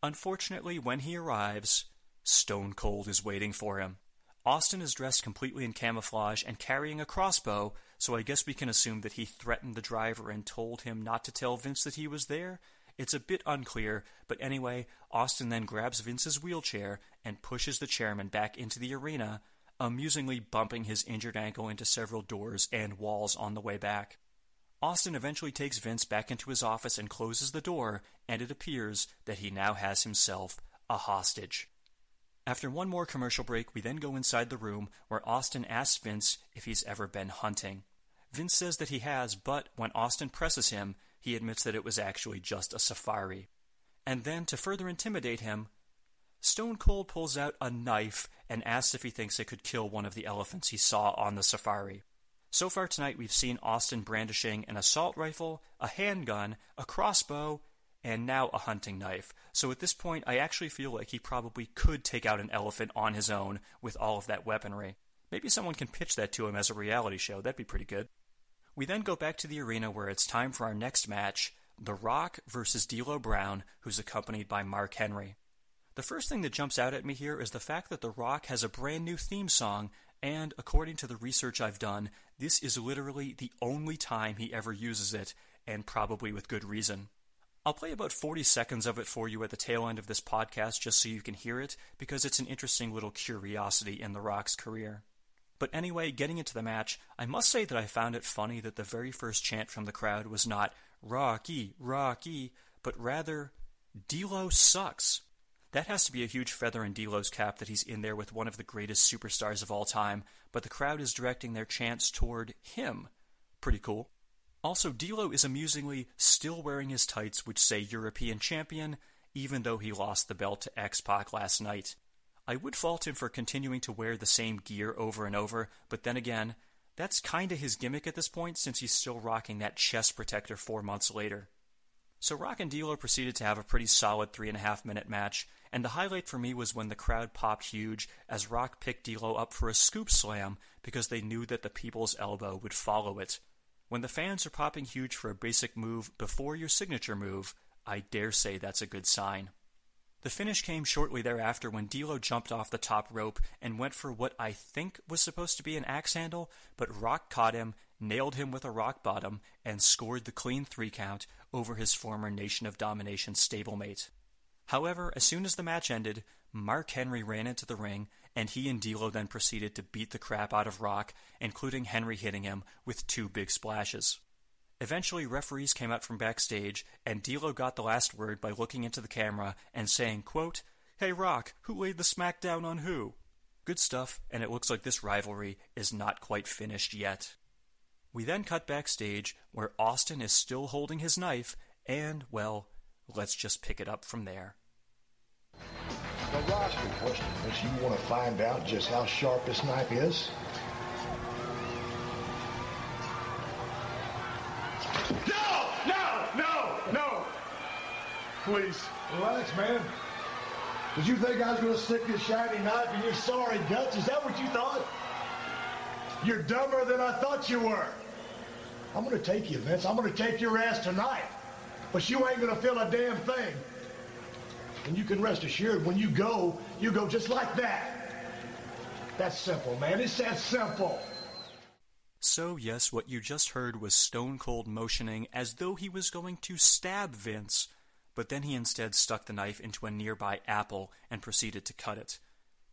S2: Unfortunately, when he arrives, Stone Cold is waiting for him. Austin is dressed completely in camouflage and carrying a crossbow, so I guess we can assume that he threatened the driver and told him not to tell Vince that he was there. It's a bit unclear, but anyway, Austin then grabs Vince's wheelchair and pushes the chairman back into the arena, amusingly bumping his injured ankle into several doors and walls on the way back. Austin eventually takes Vince back into his office and closes the door, and it appears that he now has himself a hostage. After one more commercial break, we then go inside the room where Austin asks Vince if he's ever been hunting. Vince says that he has, but when Austin presses him, he admits that it was actually just a safari. And then, to further intimidate him, Stone Cold pulls out a knife and asks if he thinks it could kill one of the elephants he saw on the safari. So far tonight, we've seen Austin brandishing an assault rifle, a handgun, a crossbow, and now a hunting knife. So at this point, I actually feel like he probably could take out an elephant on his own with all of that weaponry. Maybe someone can pitch that to him as a reality show. That'd be pretty good. We then go back to the arena where it's time for our next match The Rock versus D'Lo Brown, who's accompanied by Mark Henry. The first thing that jumps out at me here is the fact that The Rock has a brand new theme song, and according to the research I've done, this is literally the only time he ever uses it, and probably with good reason. I'll play about 40 seconds of it for you at the tail end of this podcast just so you can hear it, because it's an interesting little curiosity in The Rock's career. But anyway, getting into the match, I must say that I found it funny that the very first chant from the crowd was not Rocky, Rocky, but rather D'Lo sucks. That has to be a huge feather in D'Lo's cap that he's in there with one of the greatest superstars of all time, but the crowd is directing their chants toward him. Pretty cool. Also, D'Lo is amusingly still wearing his tights which say European Champion, even though he lost the belt to X-Pac last night. I would fault him for continuing to wear the same gear over and over, but then again, that's kinda his gimmick at this point since he's still rocking that chest protector four months later. So Rock and D'Lo proceeded to have a pretty solid three and a half minute match, and the highlight for me was when the crowd popped huge as Rock picked D'Lo up for a scoop slam because they knew that the people's elbow would follow it. When the fans are popping huge for a basic move before your signature move, I dare say that's a good sign. The finish came shortly thereafter when D'Lo jumped off the top rope and went for what I think was supposed to be an axe handle, but Rock caught him, nailed him with a rock bottom, and scored the clean three count over his former Nation of Domination stablemate. However, as soon as the match ended, Mark Henry ran into the ring, and he and D'Lo then proceeded to beat the crap out of Rock, including Henry hitting him with two big splashes. Eventually, referees came out from backstage, and D'Lo got the last word by looking into the camera and saying, quote, Hey Rock, who laid the smackdown on who? Good stuff, and it looks like this rivalry is not quite finished yet. We then cut backstage, where Austin is still holding his knife, and, well, let's just pick it up from there.
S9: The roster question makes you want to find out just how sharp this knife is.
S5: No! No! No! No! Please.
S9: Relax, man. Did you think I was going to stick this shiny knife in your sorry guts? Is that what you thought? You're dumber than I thought you were. I'm going to take you, Vince. I'm going to take your ass tonight. But you ain't going to feel a damn thing. And you can rest assured, when you go, you go just like that. That's simple, man. It's that simple.
S2: So, yes, what you just heard was Stone Cold motioning as though he was going to stab Vince, but then he instead stuck the knife into a nearby apple and proceeded to cut it.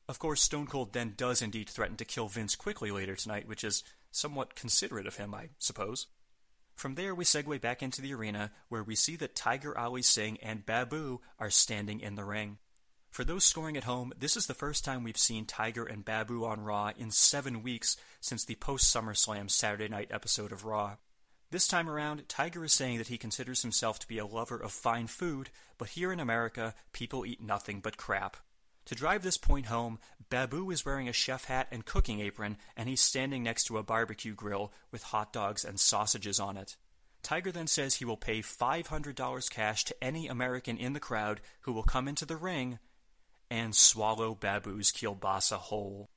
S2: Of course, Stone Cold then does indeed threaten to kill Vince quickly later tonight, which is somewhat considerate of him, I suppose. From there, we segue back into the arena, where we see that Tiger Ali Singh and Babu are standing in the ring. For those scoring at home, this is the first time we've seen Tiger and Babu on Raw in seven weeks since the post SummerSlam Saturday night episode of Raw. This time around, Tiger is saying that he considers himself to be a lover of fine food, but here in America, people eat nothing but crap. To drive this point home, Babu is wearing a chef hat and cooking apron, and he's standing next to a barbecue grill with hot dogs and sausages on it. Tiger then says he will pay $500 cash to any American in the crowd who will come into the ring and swallow Babu's kielbasa whole.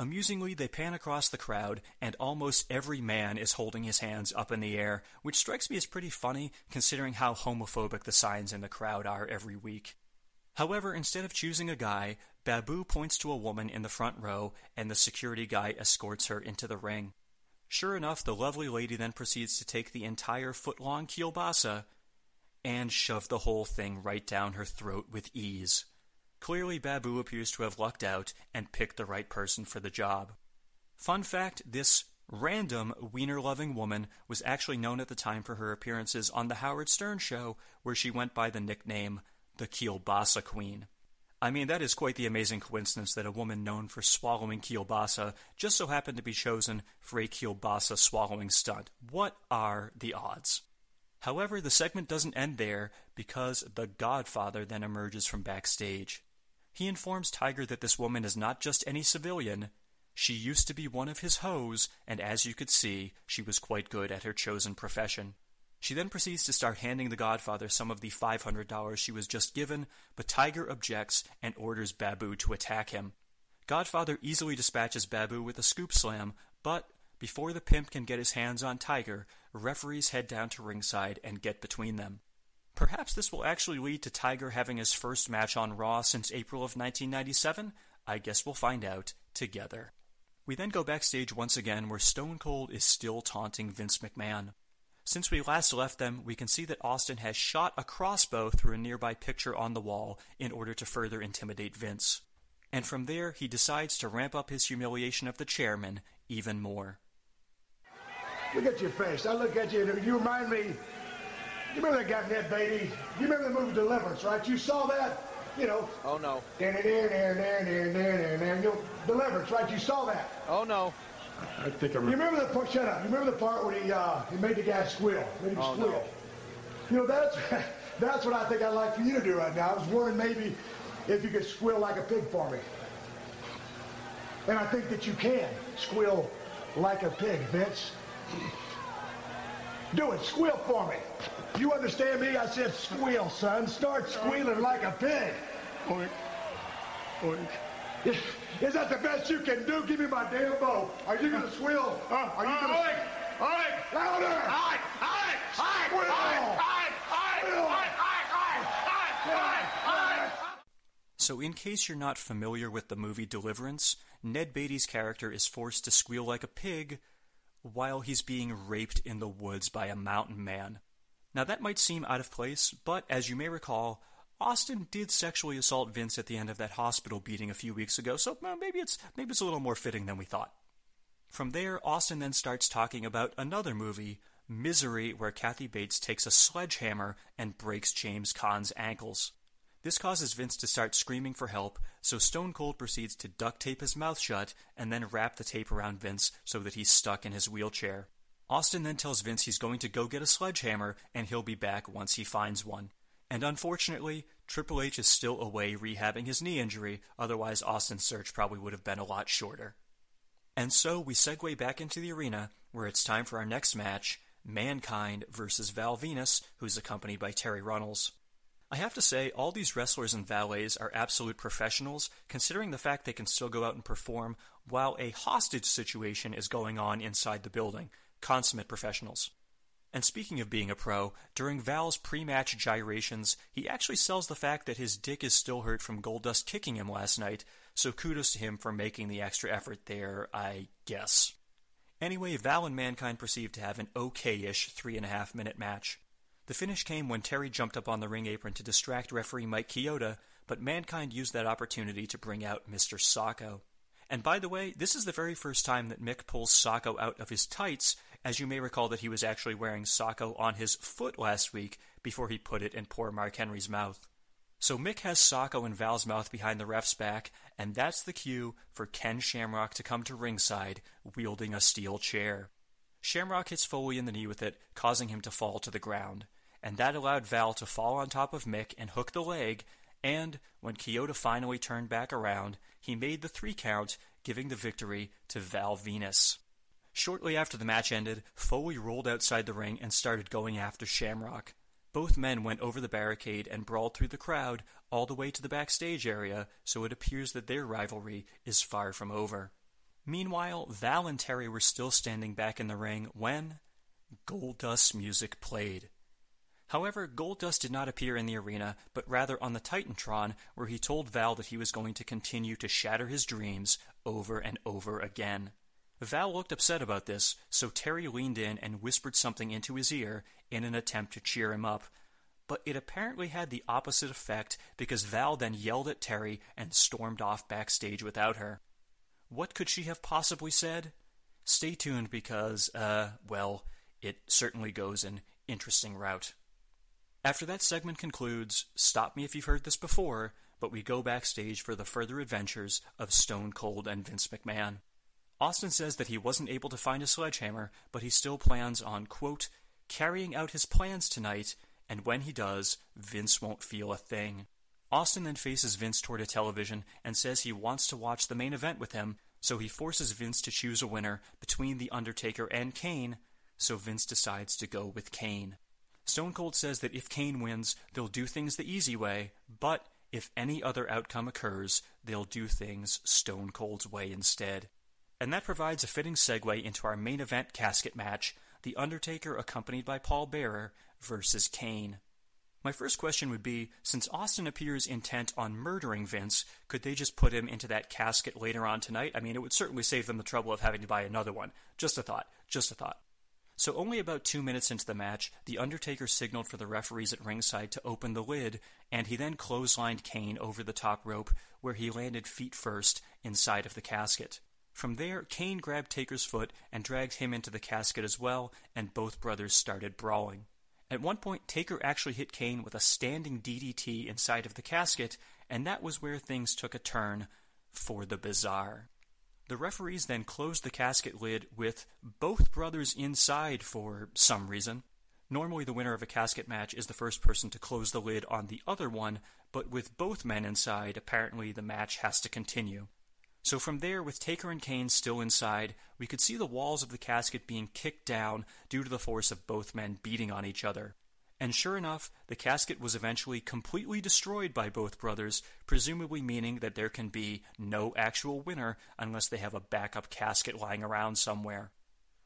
S2: Amusingly, they pan across the crowd, and almost every man is holding his hands up in the air, which strikes me as pretty funny considering how homophobic the signs in the crowd are every week. However, instead of choosing a guy, Babu points to a woman in the front row, and the security guy escorts her into the ring. Sure enough, the lovely lady then proceeds to take the entire foot long kielbasa and shove the whole thing right down her throat with ease. Clearly, Babu appears to have lucked out and picked the right person for the job. Fun fact this random wiener loving woman was actually known at the time for her appearances on The Howard Stern Show, where she went by the nickname the Kielbasa Queen. I mean, that is quite the amazing coincidence that a woman known for swallowing kielbasa just so happened to be chosen for a kielbasa swallowing stunt. What are the odds? However, the segment doesn't end there because the Godfather then emerges from backstage. He informs Tiger that this woman is not just any civilian. She used to be one of his hoes, and as you could see, she was quite good at her chosen profession. She then proceeds to start handing the Godfather some of the $500 she was just given, but Tiger objects and orders Babu to attack him. Godfather easily dispatches Babu with a scoop slam, but Before the pimp can get his hands on Tiger, referees head down to ringside and get between them. Perhaps this will actually lead to Tiger having his first match on Raw since April of 1997? I guess we'll find out together. We then go backstage once again where Stone Cold is still taunting Vince McMahon. Since we last left them, we can see that Austin has shot a crossbow through a nearby picture on the wall in order to further intimidate Vince. And from there, he decides to ramp up his humiliation of the chairman even more.
S9: Look at your face. I look at you and you remind me. You remember that guy Ned Beatty? You remember the movie Deliverance, right? You saw that? You know.
S3: Oh no.
S9: There, there, there, there, there, there, there, there. You know, Deliverance, right? You saw that.
S3: Oh no.
S5: I think I remember.
S9: You remember the part? Shut up. You remember the part where he uh, he made the guy squeal? Made him
S3: Oh,
S9: squeal.
S3: no.
S9: You know that's that's what I think I'd like for you to do right now. I was wondering maybe if you could squeal like a pig for me. And I think that you can squeal like a pig, Vince. Do it. Squeal for me. You understand me? I said squeal, son. Start squealing like a pig.
S5: Oink. Oink.
S9: Is that the best you can do? Give me my damn bow. Are you gonna squeal?
S5: Uh,
S9: Are you
S5: uh,
S9: gonna?
S5: oink. Oink.
S9: Louder!
S5: Oink. Oink. Oink. Oink. Oink. Oink.
S9: Squeal.
S5: Oink. Oink. Oink. Oink.
S2: So, in case you're not familiar with the movie Deliverance, Ned Beatty's character is forced to squeal like a pig while he's being raped in the woods by a mountain man. Now, that might seem out of place, but as you may recall, Austin did sexually assault Vince at the end of that hospital beating a few weeks ago, so well, maybe it's maybe it's a little more fitting than we thought. From there, Austin then starts talking about another movie, Misery, where Kathy Bates takes a sledgehammer and breaks James Caan's ankles. This causes Vince to start screaming for help, so Stone Cold proceeds to duct tape his mouth shut and then wrap the tape around Vince so that he's stuck in his wheelchair. Austin then tells Vince he's going to go get a sledgehammer and he'll be back once he finds one. And unfortunately, Triple H is still away rehabbing his knee injury, otherwise, Austin's search probably would have been a lot shorter. And so we segue back into the arena where it's time for our next match Mankind versus Val Venis, who's accompanied by Terri Runnels. I have to say, all these wrestlers and valets are absolute professionals, considering the fact they can still go out and perform while a hostage situation is going on inside the building. Consummate professionals. And speaking of being a pro, during Val's pre match gyrations, he actually sells the fact that his dick is still hurt from Goldust kicking him last night, so kudos to him for making the extra effort there, I guess. Anyway, Val and Mankind perceived to have an okay ish three and a half minute match. The finish came when Terri jumped up on the ring apron to distract referee Mike Chioda, but Mankind used that opportunity to bring out Mr. Socko. And by the way, this is the very first time that Mick pulls Socko out of his tights, as you may recall that he was actually wearing Socko on his foot last week before he put it in poor Mark Henry's mouth. So Mick has Socko in Val's mouth behind the ref's back, and that's the cue for Ken Shamrock to come to ringside wielding a steel chair. Shamrock hits Foley in the knee with it, causing him to fall to the ground, and that allowed Val to fall on top of Mick and hook the leg, and when Chioda finally turned back around, he made the three count, giving the victory to Val Venis. Shortly after the match ended, Foley rolled outside the ring and started going after Shamrock. Both men went over the barricade and brawled through the crowd all the way to the backstage area, so it appears that their rivalry is far from over. Meanwhile, Val and Terri were still standing back in the ring when Goldust's music played. However, Goldust did not appear in the arena, but rather on the Titantron, where he told Val that he was going to continue to shatter his dreams over and over again. Val looked upset about this, so Terri leaned in and whispered something into his ear in an attempt to cheer him up. But it apparently had the opposite effect because Val then yelled at Terri and stormed off backstage without her. What could she have possibly said? Stay tuned because, uh, well, it certainly goes an interesting route. After that segment concludes, stop me if you've heard this before, but we go backstage for the further adventures of Stone Cold and Vince McMahon. Austin says that he wasn't able to find a sledgehammer, but he still plans on, quote, carrying out his plans tonight, and when he does, Vince won't feel a thing. Austin then faces Vince toward a television and says he wants to watch the main event with him, so he forces Vince to choose a winner between The Undertaker and Kane, so Vince decides to go with Kane. Stone Cold says that if Kane wins, they'll do things the easy way, but if any other outcome occurs, they'll do things Stone Cold's way instead. And that provides a fitting segue into our main event casket match The Undertaker, accompanied by Paul Bearer, versus Kane. My first question would be since Austin appears intent on murdering Vince, could they just put him into that casket later on tonight? I mean, it would certainly save them the trouble of having to buy another one. Just a thought. Just a thought. So, only about two minutes into the match, The Undertaker signaled for the referees at ringside to open the lid, and he then clotheslined Kane over the top rope, where he landed feet first inside of the casket. From there, Kane grabbed Taker's foot and dragged him into the casket as well, and both brothers started brawling. At one point, Taker actually hit Kane with a standing DDT inside of the casket, and that was where things took a turn for the bizarre. The referees then closed the casket lid with both brothers inside for some reason. Normally, the winner of a casket match is the first person to close the lid on the other one, but with both men inside, apparently the match has to continue. So from there, with Taker and Kane still inside, we could see the walls of the casket being kicked down due to the force of both men beating on each other. And sure enough, the casket was eventually completely destroyed by both brothers, presumably meaning that there can be no actual winner unless they have a backup casket lying around somewhere.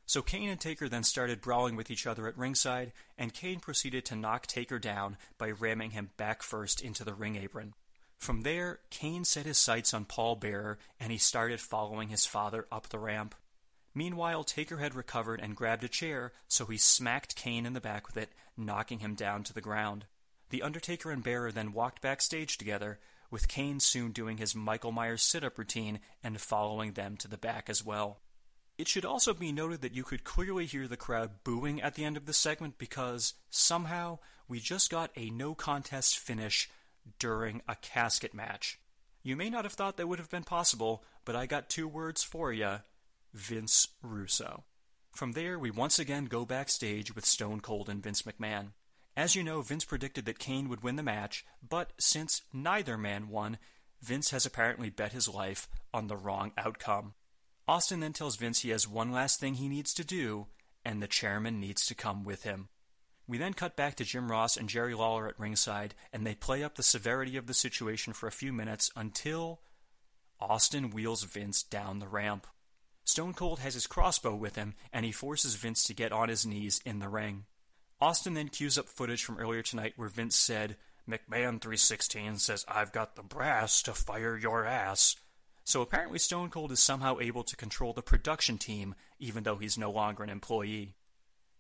S2: So Kane and Taker then started brawling with each other at ringside, and Kane proceeded to knock Taker down by ramming him back first into the ring apron. From there, Kane set his sights on Paul Bearer and he started following his father up the ramp. Meanwhile, Taker had recovered and grabbed a chair, so he smacked Kane in the back with it, knocking him down to the ground. The Undertaker and Bearer then walked backstage together, with Kane soon doing his Michael Myers sit up routine and following them to the back as well. It should also be noted that you could clearly hear the crowd booing at the end of the segment because somehow we just got a no contest finish during a casket match. You may not have thought that would have been possible, but I got two words for you Vince Russo. From there, we once again go backstage with Stone Cold and Vince McMahon. As you know, Vince predicted that Kane would win the match, but since neither man won, Vince has apparently bet his life on the wrong outcome. Austin then tells Vince he has one last thing he needs to do, and the chairman needs to come with him. We then cut back to Jim Ross and Jerry Lawler at ringside, and they play up the severity of the situation for a few minutes until Austin wheels Vince down the ramp. Stone Cold has his crossbow with him, and he forces Vince to get on his knees in the ring. Austin then cues up footage from earlier tonight where Vince said, McMahon 316 says, I've got the brass to fire your ass. So apparently Stone Cold is somehow able to control the production team, even though he's no longer an employee.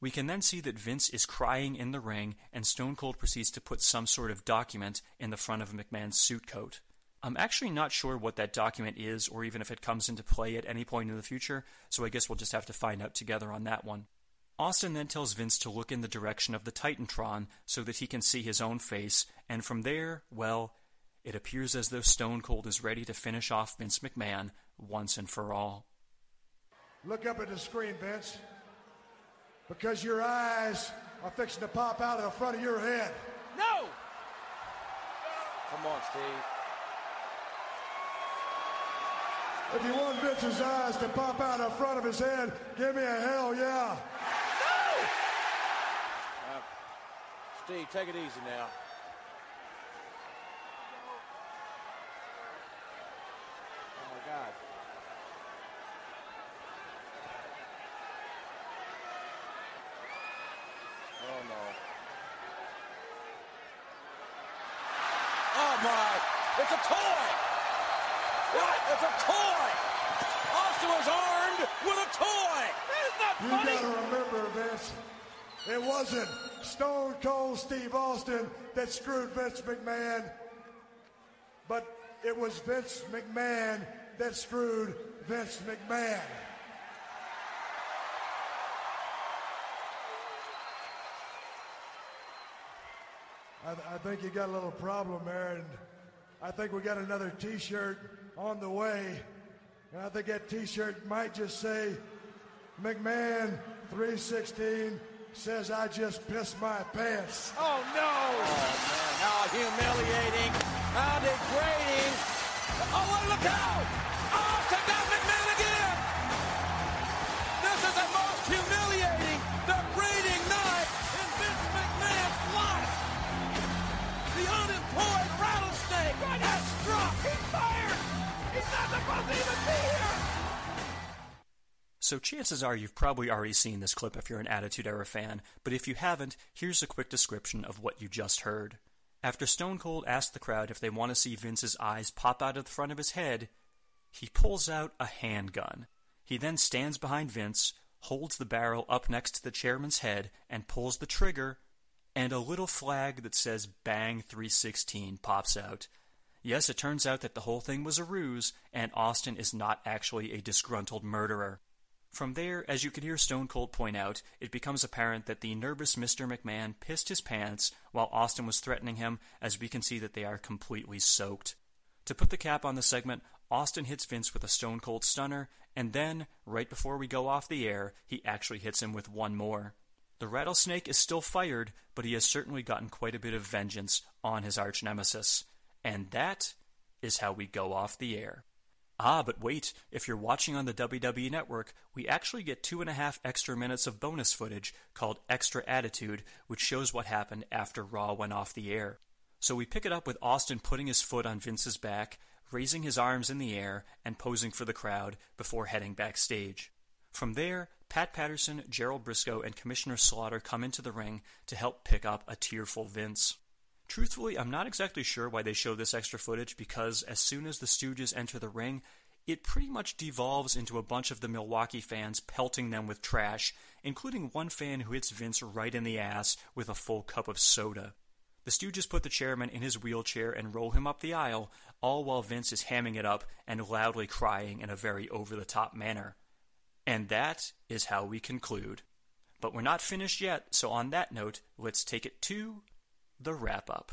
S2: We can then see that Vince is crying in the ring, and Stone Cold proceeds to put some sort of document in the front of McMahon's suit coat. I'm actually not sure what that document is, or even if it comes into play at any point in the future, so I guess we'll just have to find out together on that one. Austin then tells Vince to look in the direction of the Titantron so that he can see his own face, and from there, well, it appears as though Stone Cold is ready to finish off Vince McMahon once and for all.
S5: Look up at the screen, Vince because your eyes are fixing to pop out of the front of your head.
S4: No! Come on, Steve.
S5: If you want Vince's eyes to pop out of the front of his head, give me a hell yeah.
S4: No! Uh, Steve, take it easy now. Oh my God. Oh no. Oh my! It's a toy! What? It's a toy! Austin was armed with a toy! That is not
S5: You
S4: funny!
S5: gotta remember, Vince, it wasn't Stone Cold Steve Austin that screwed Vince McMahon, but it was Vince McMahon that screwed Vince McMahon. I, I think you got a little problem there, and I think we got another T-shirt on the way, and I think that T-shirt might just say McMahon 316 says I just pissed my pants.
S4: Oh no! Oh how humiliating! How degrading! Oh, well, look out! Austin got McMahon again! This is the most humiliating, degrading night in Vince McMahon's life! The unemployed rattlesnake has struck! He's fired! He's not supposed to even be here!
S2: So chances are you've probably already seen this clip if you're an Attitude Era fan, but if you haven't, here's a quick description of what you just heard. After Stone Cold asked the crowd if they want to see Vince's eyes pop out of the front of his head, he pulls out a handgun. He then stands behind Vince, holds the barrel up next to the chairman's head, and pulls the trigger, and a little flag that says Bang 316 pops out. Yes, it turns out that the whole thing was a ruse, and Austin is not actually a disgruntled murderer. From there, as you can hear Stone Cold point out, it becomes apparent that the nervous Mr. McMahon pissed his pants while Austin was threatening him, as we can see that they are completely soaked. To put the cap on the segment, Austin hits Vince with a Stone Cold stunner, and then, right before we go off the air, he actually hits him with one more. The rattlesnake is still fired, but he has certainly gotten quite a bit of vengeance on his arch nemesis. And that is how we go off the air. Ah, but wait, if you're watching on the WWE Network, we actually get two and a half extra minutes of bonus footage called Extra Attitude, which shows what happened after Raw went off the air. So we pick it up with Austin putting his foot on Vince's back, raising his arms in the air, and posing for the crowd before heading backstage. From there, Pat Patterson, Gerald Brisco, and Commissioner Slaughter come into the ring to help pick up a tearful Vince. Truthfully, I'm not exactly sure why they show this extra footage because as soon as the Stooges enter the ring, it pretty much devolves into a bunch of the Milwaukee fans pelting them with trash, including one fan who hits Vince right in the ass with a full cup of soda. The Stooges put the chairman in his wheelchair and roll him up the aisle, all while Vince is hamming it up and loudly crying in a very over the top manner. And that is how we conclude. But we're not finished yet, so on that note, let's take it to the wrap up.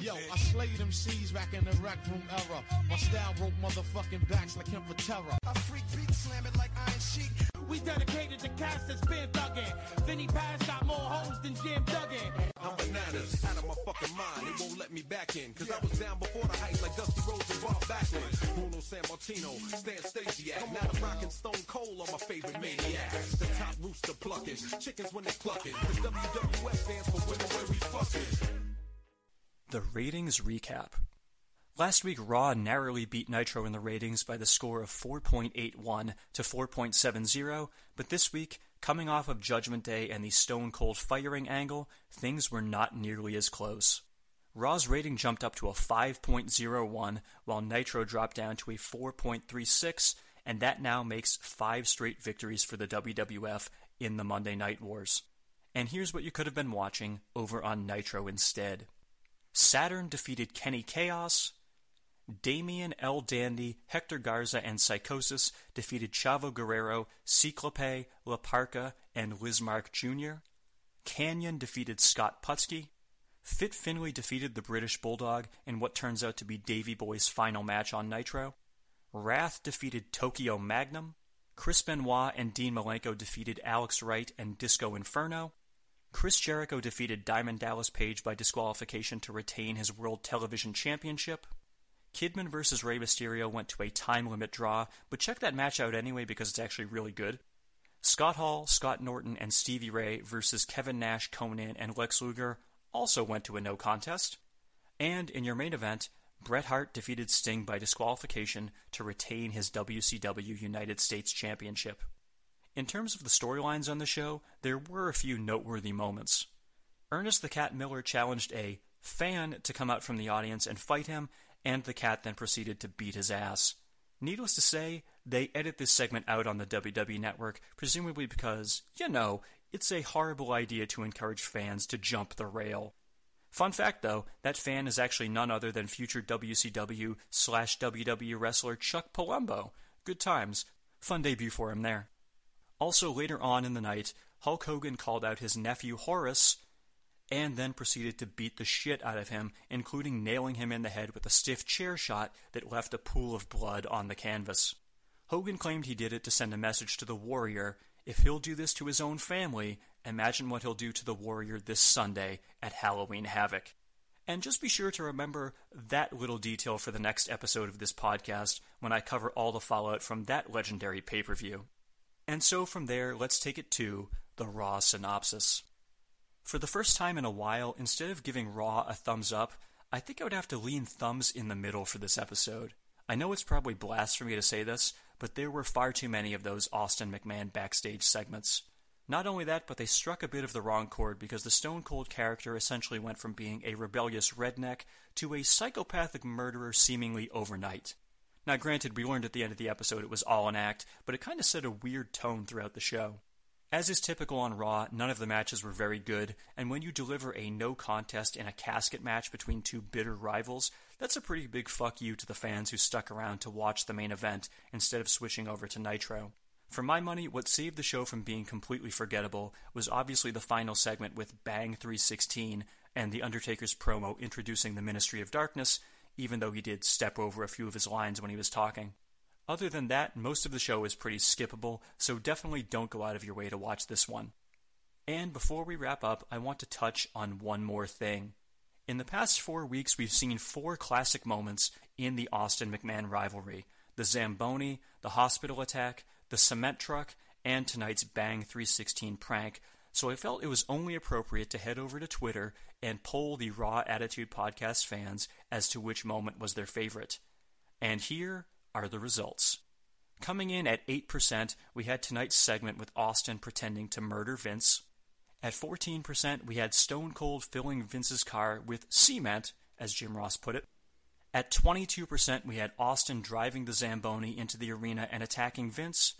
S1: Yo, I slayed them C's back in the rec room era. My style broke motherfucking backs like him for terror.
S10: I freak beat slam it like Iron Sheik. We dedicated to cast that's been thuggin'. Then he passed got more hoes than Jim Duggan.
S4: I'm bananas, out of my fucking mind. They won't let me back in. Cause I was down before the heights like Dusty Rhodes and Bob Backlund. Bruno Sammartino, Stan Stasiak. Now I'm rocking Stone Cold on my favorite maniac. The top rooster plucking, chickens when they clucking. The WWF stands for women where we fucking.
S2: The ratings recap. Last week, Raw narrowly beat Nitro in the ratings by the score of 4.81 to 4.70, but this week, coming off of Judgment Day and the Stone Cold firing angle, things were not nearly as close. Raw's rating jumped up to a 5.01, while Nitro dropped down to a 4.36, and that now makes five straight victories for the WWF in the Monday Night Wars. And here's what you could have been watching over on Nitro instead. Saturn defeated Kenny Kaos. Damien El Dandy, Hector Garza, and Psychosis defeated Chavo Guerrero, Ciclope, La Parca, and Lizmark Jr. Kanyon defeated Scott Putski. Fit Finlay defeated the British Bulldog in what turns out to be Davy Boy's final match on Nitro. Wrath defeated Tokyo Magnum. Chris Benoit and Dean Malenko defeated Alex Wright and Disco Inferno. Chris Jericho defeated Diamond Dallas Page by disqualification to retain his World Television Championship. Kidman vs. Rey Mysterio went to a time limit draw, but check that match out anyway because it's actually really good. Scott Hall, Scott Norton, and Stevie Ray versus Kevin Nash, Konnan, and Lex Luger also went to a no contest. And in your main event, Bret Hart defeated Sting by disqualification to retain his WCW United States Championship. In terms of the storylines on the show, there were a few noteworthy moments. Ernest the Cat Miller challenged a fan to come out from the audience and fight him, and the cat then proceeded to beat his ass. Needless to say, they edit this segment out on the WWE network, presumably because, you know, it's a horrible idea to encourage fans to jump the rail. Fun fact though, that fan is actually none other than future WCW slash WWE wrestler Chuck Palumbo. Good times. Fun debut for him there. Also, later on in the night, Hulk Hogan called out his nephew Horace and then proceeded to beat the shit out of him, including nailing him in the head with a stiff chair shot that left a pool of blood on the canvas. Hogan claimed he did it to send a message to the Warrior if he'll do this to his own family, imagine what he'll do to the Warrior this Sunday at Halloween Havoc. And just be sure to remember that little detail for the next episode of this podcast when I cover all the fallout from that legendary pay per view. And so from there, let's take it to the Raw synopsis. For the first time in a while, instead of giving Raw a thumbs up, I think I would have to lean thumbs in the middle for this episode. I know it's probably blasphemy to say this, but there were far too many of those Austin McMahon backstage segments. Not only that, but they struck a bit of the wrong chord because the Stone Cold character essentially went from being a rebellious redneck to a psychopathic murderer seemingly overnight. Now, granted, we learned at the end of the episode it was all an act, but it kind of set a weird tone throughout the show. As is typical on Raw, none of the matches were very good, and when you deliver a no contest in a casket match between two bitter rivals, that's a pretty big fuck you to the fans who stuck around to watch the main event instead of switching over to Nitro. For my money, what saved the show from being completely forgettable was obviously the final segment with Bang 316 and The Undertaker's promo introducing the Ministry of Darkness, even though he did step over a few of his lines when he was talking. Other than that, most of the show is pretty skippable, so definitely don't go out of your way to watch this one. And before we wrap up, I want to touch on one more thing. In the past four weeks, we've seen four classic moments in the Austin McMahon rivalry the Zamboni, the hospital attack, the cement truck, and tonight's Bang 316 prank, so I felt it was only appropriate to head over to Twitter and poll the Raw Attitude Podcast fans as to which moment was their favorite. And here are the results. Coming in at 8%, we had tonight's segment with Austin pretending to murder Vince. At 14%, we had Stone Cold filling Vince's car with cement, as Jim Ross put it. At 22%, we had Austin driving the Zamboni into the arena and attacking Vince.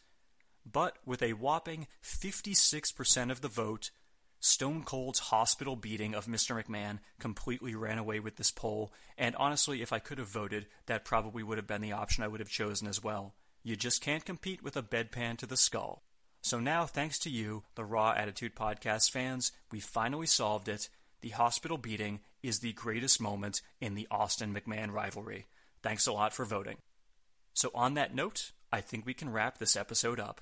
S2: But with a whopping 56% of the vote, Stone Cold's hospital beating of Mr. McMahon completely ran away with this poll, and honestly, if I could have voted, that probably would have been the option I would have chosen as well. You just can't compete with a bedpan to the skull. So now, thanks to you, the Raw Attitude Podcast fans, we finally solved it. The hospital beating is the greatest moment in the Austin McMahon rivalry. Thanks a lot for voting. So, on that note, I think we can wrap this episode up.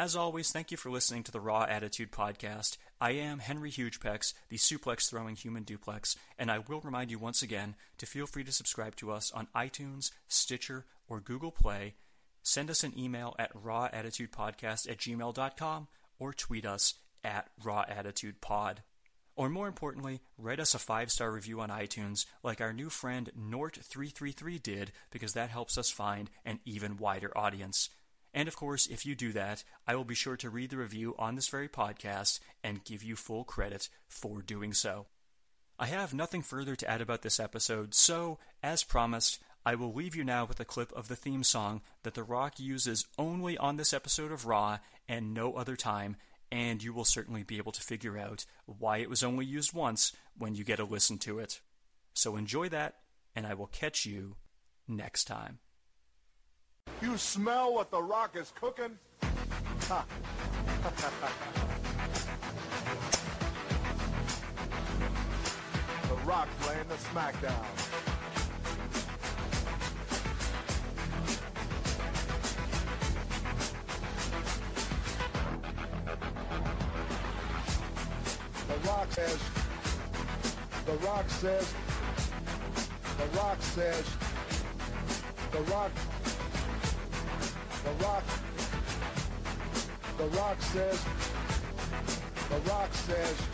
S2: As always, thank you for listening to the Raw Attitude Podcast. I am Henry Hugepex, the suplex throwing human duplex, and I will remind you once again to feel free to subscribe to us on iTunes, Stitcher, or Google Play. Send us an email at rawattitudepodcast at gmail.com or tweet us at rawattitudepod. Or more importantly, write us a five star review on iTunes like our new friend Nort333 did because that helps us find an even wider audience. And of course, if you do that, I will be sure to read the review on this very podcast and give you full credit for doing so. I have nothing further to add about this episode, so, as promised, I will leave you now with a clip of the theme song that The Rock uses only on this episode of Raw and no other time, and you will certainly be able to figure out why it was only used once when you get a listen to it. So enjoy that, and I will catch you next time.
S11: You smell what the rock is cooking? The rock playing the smackdown. The rock says, the rock says, the rock says, the rock Rock. The Rock says. The Rock says.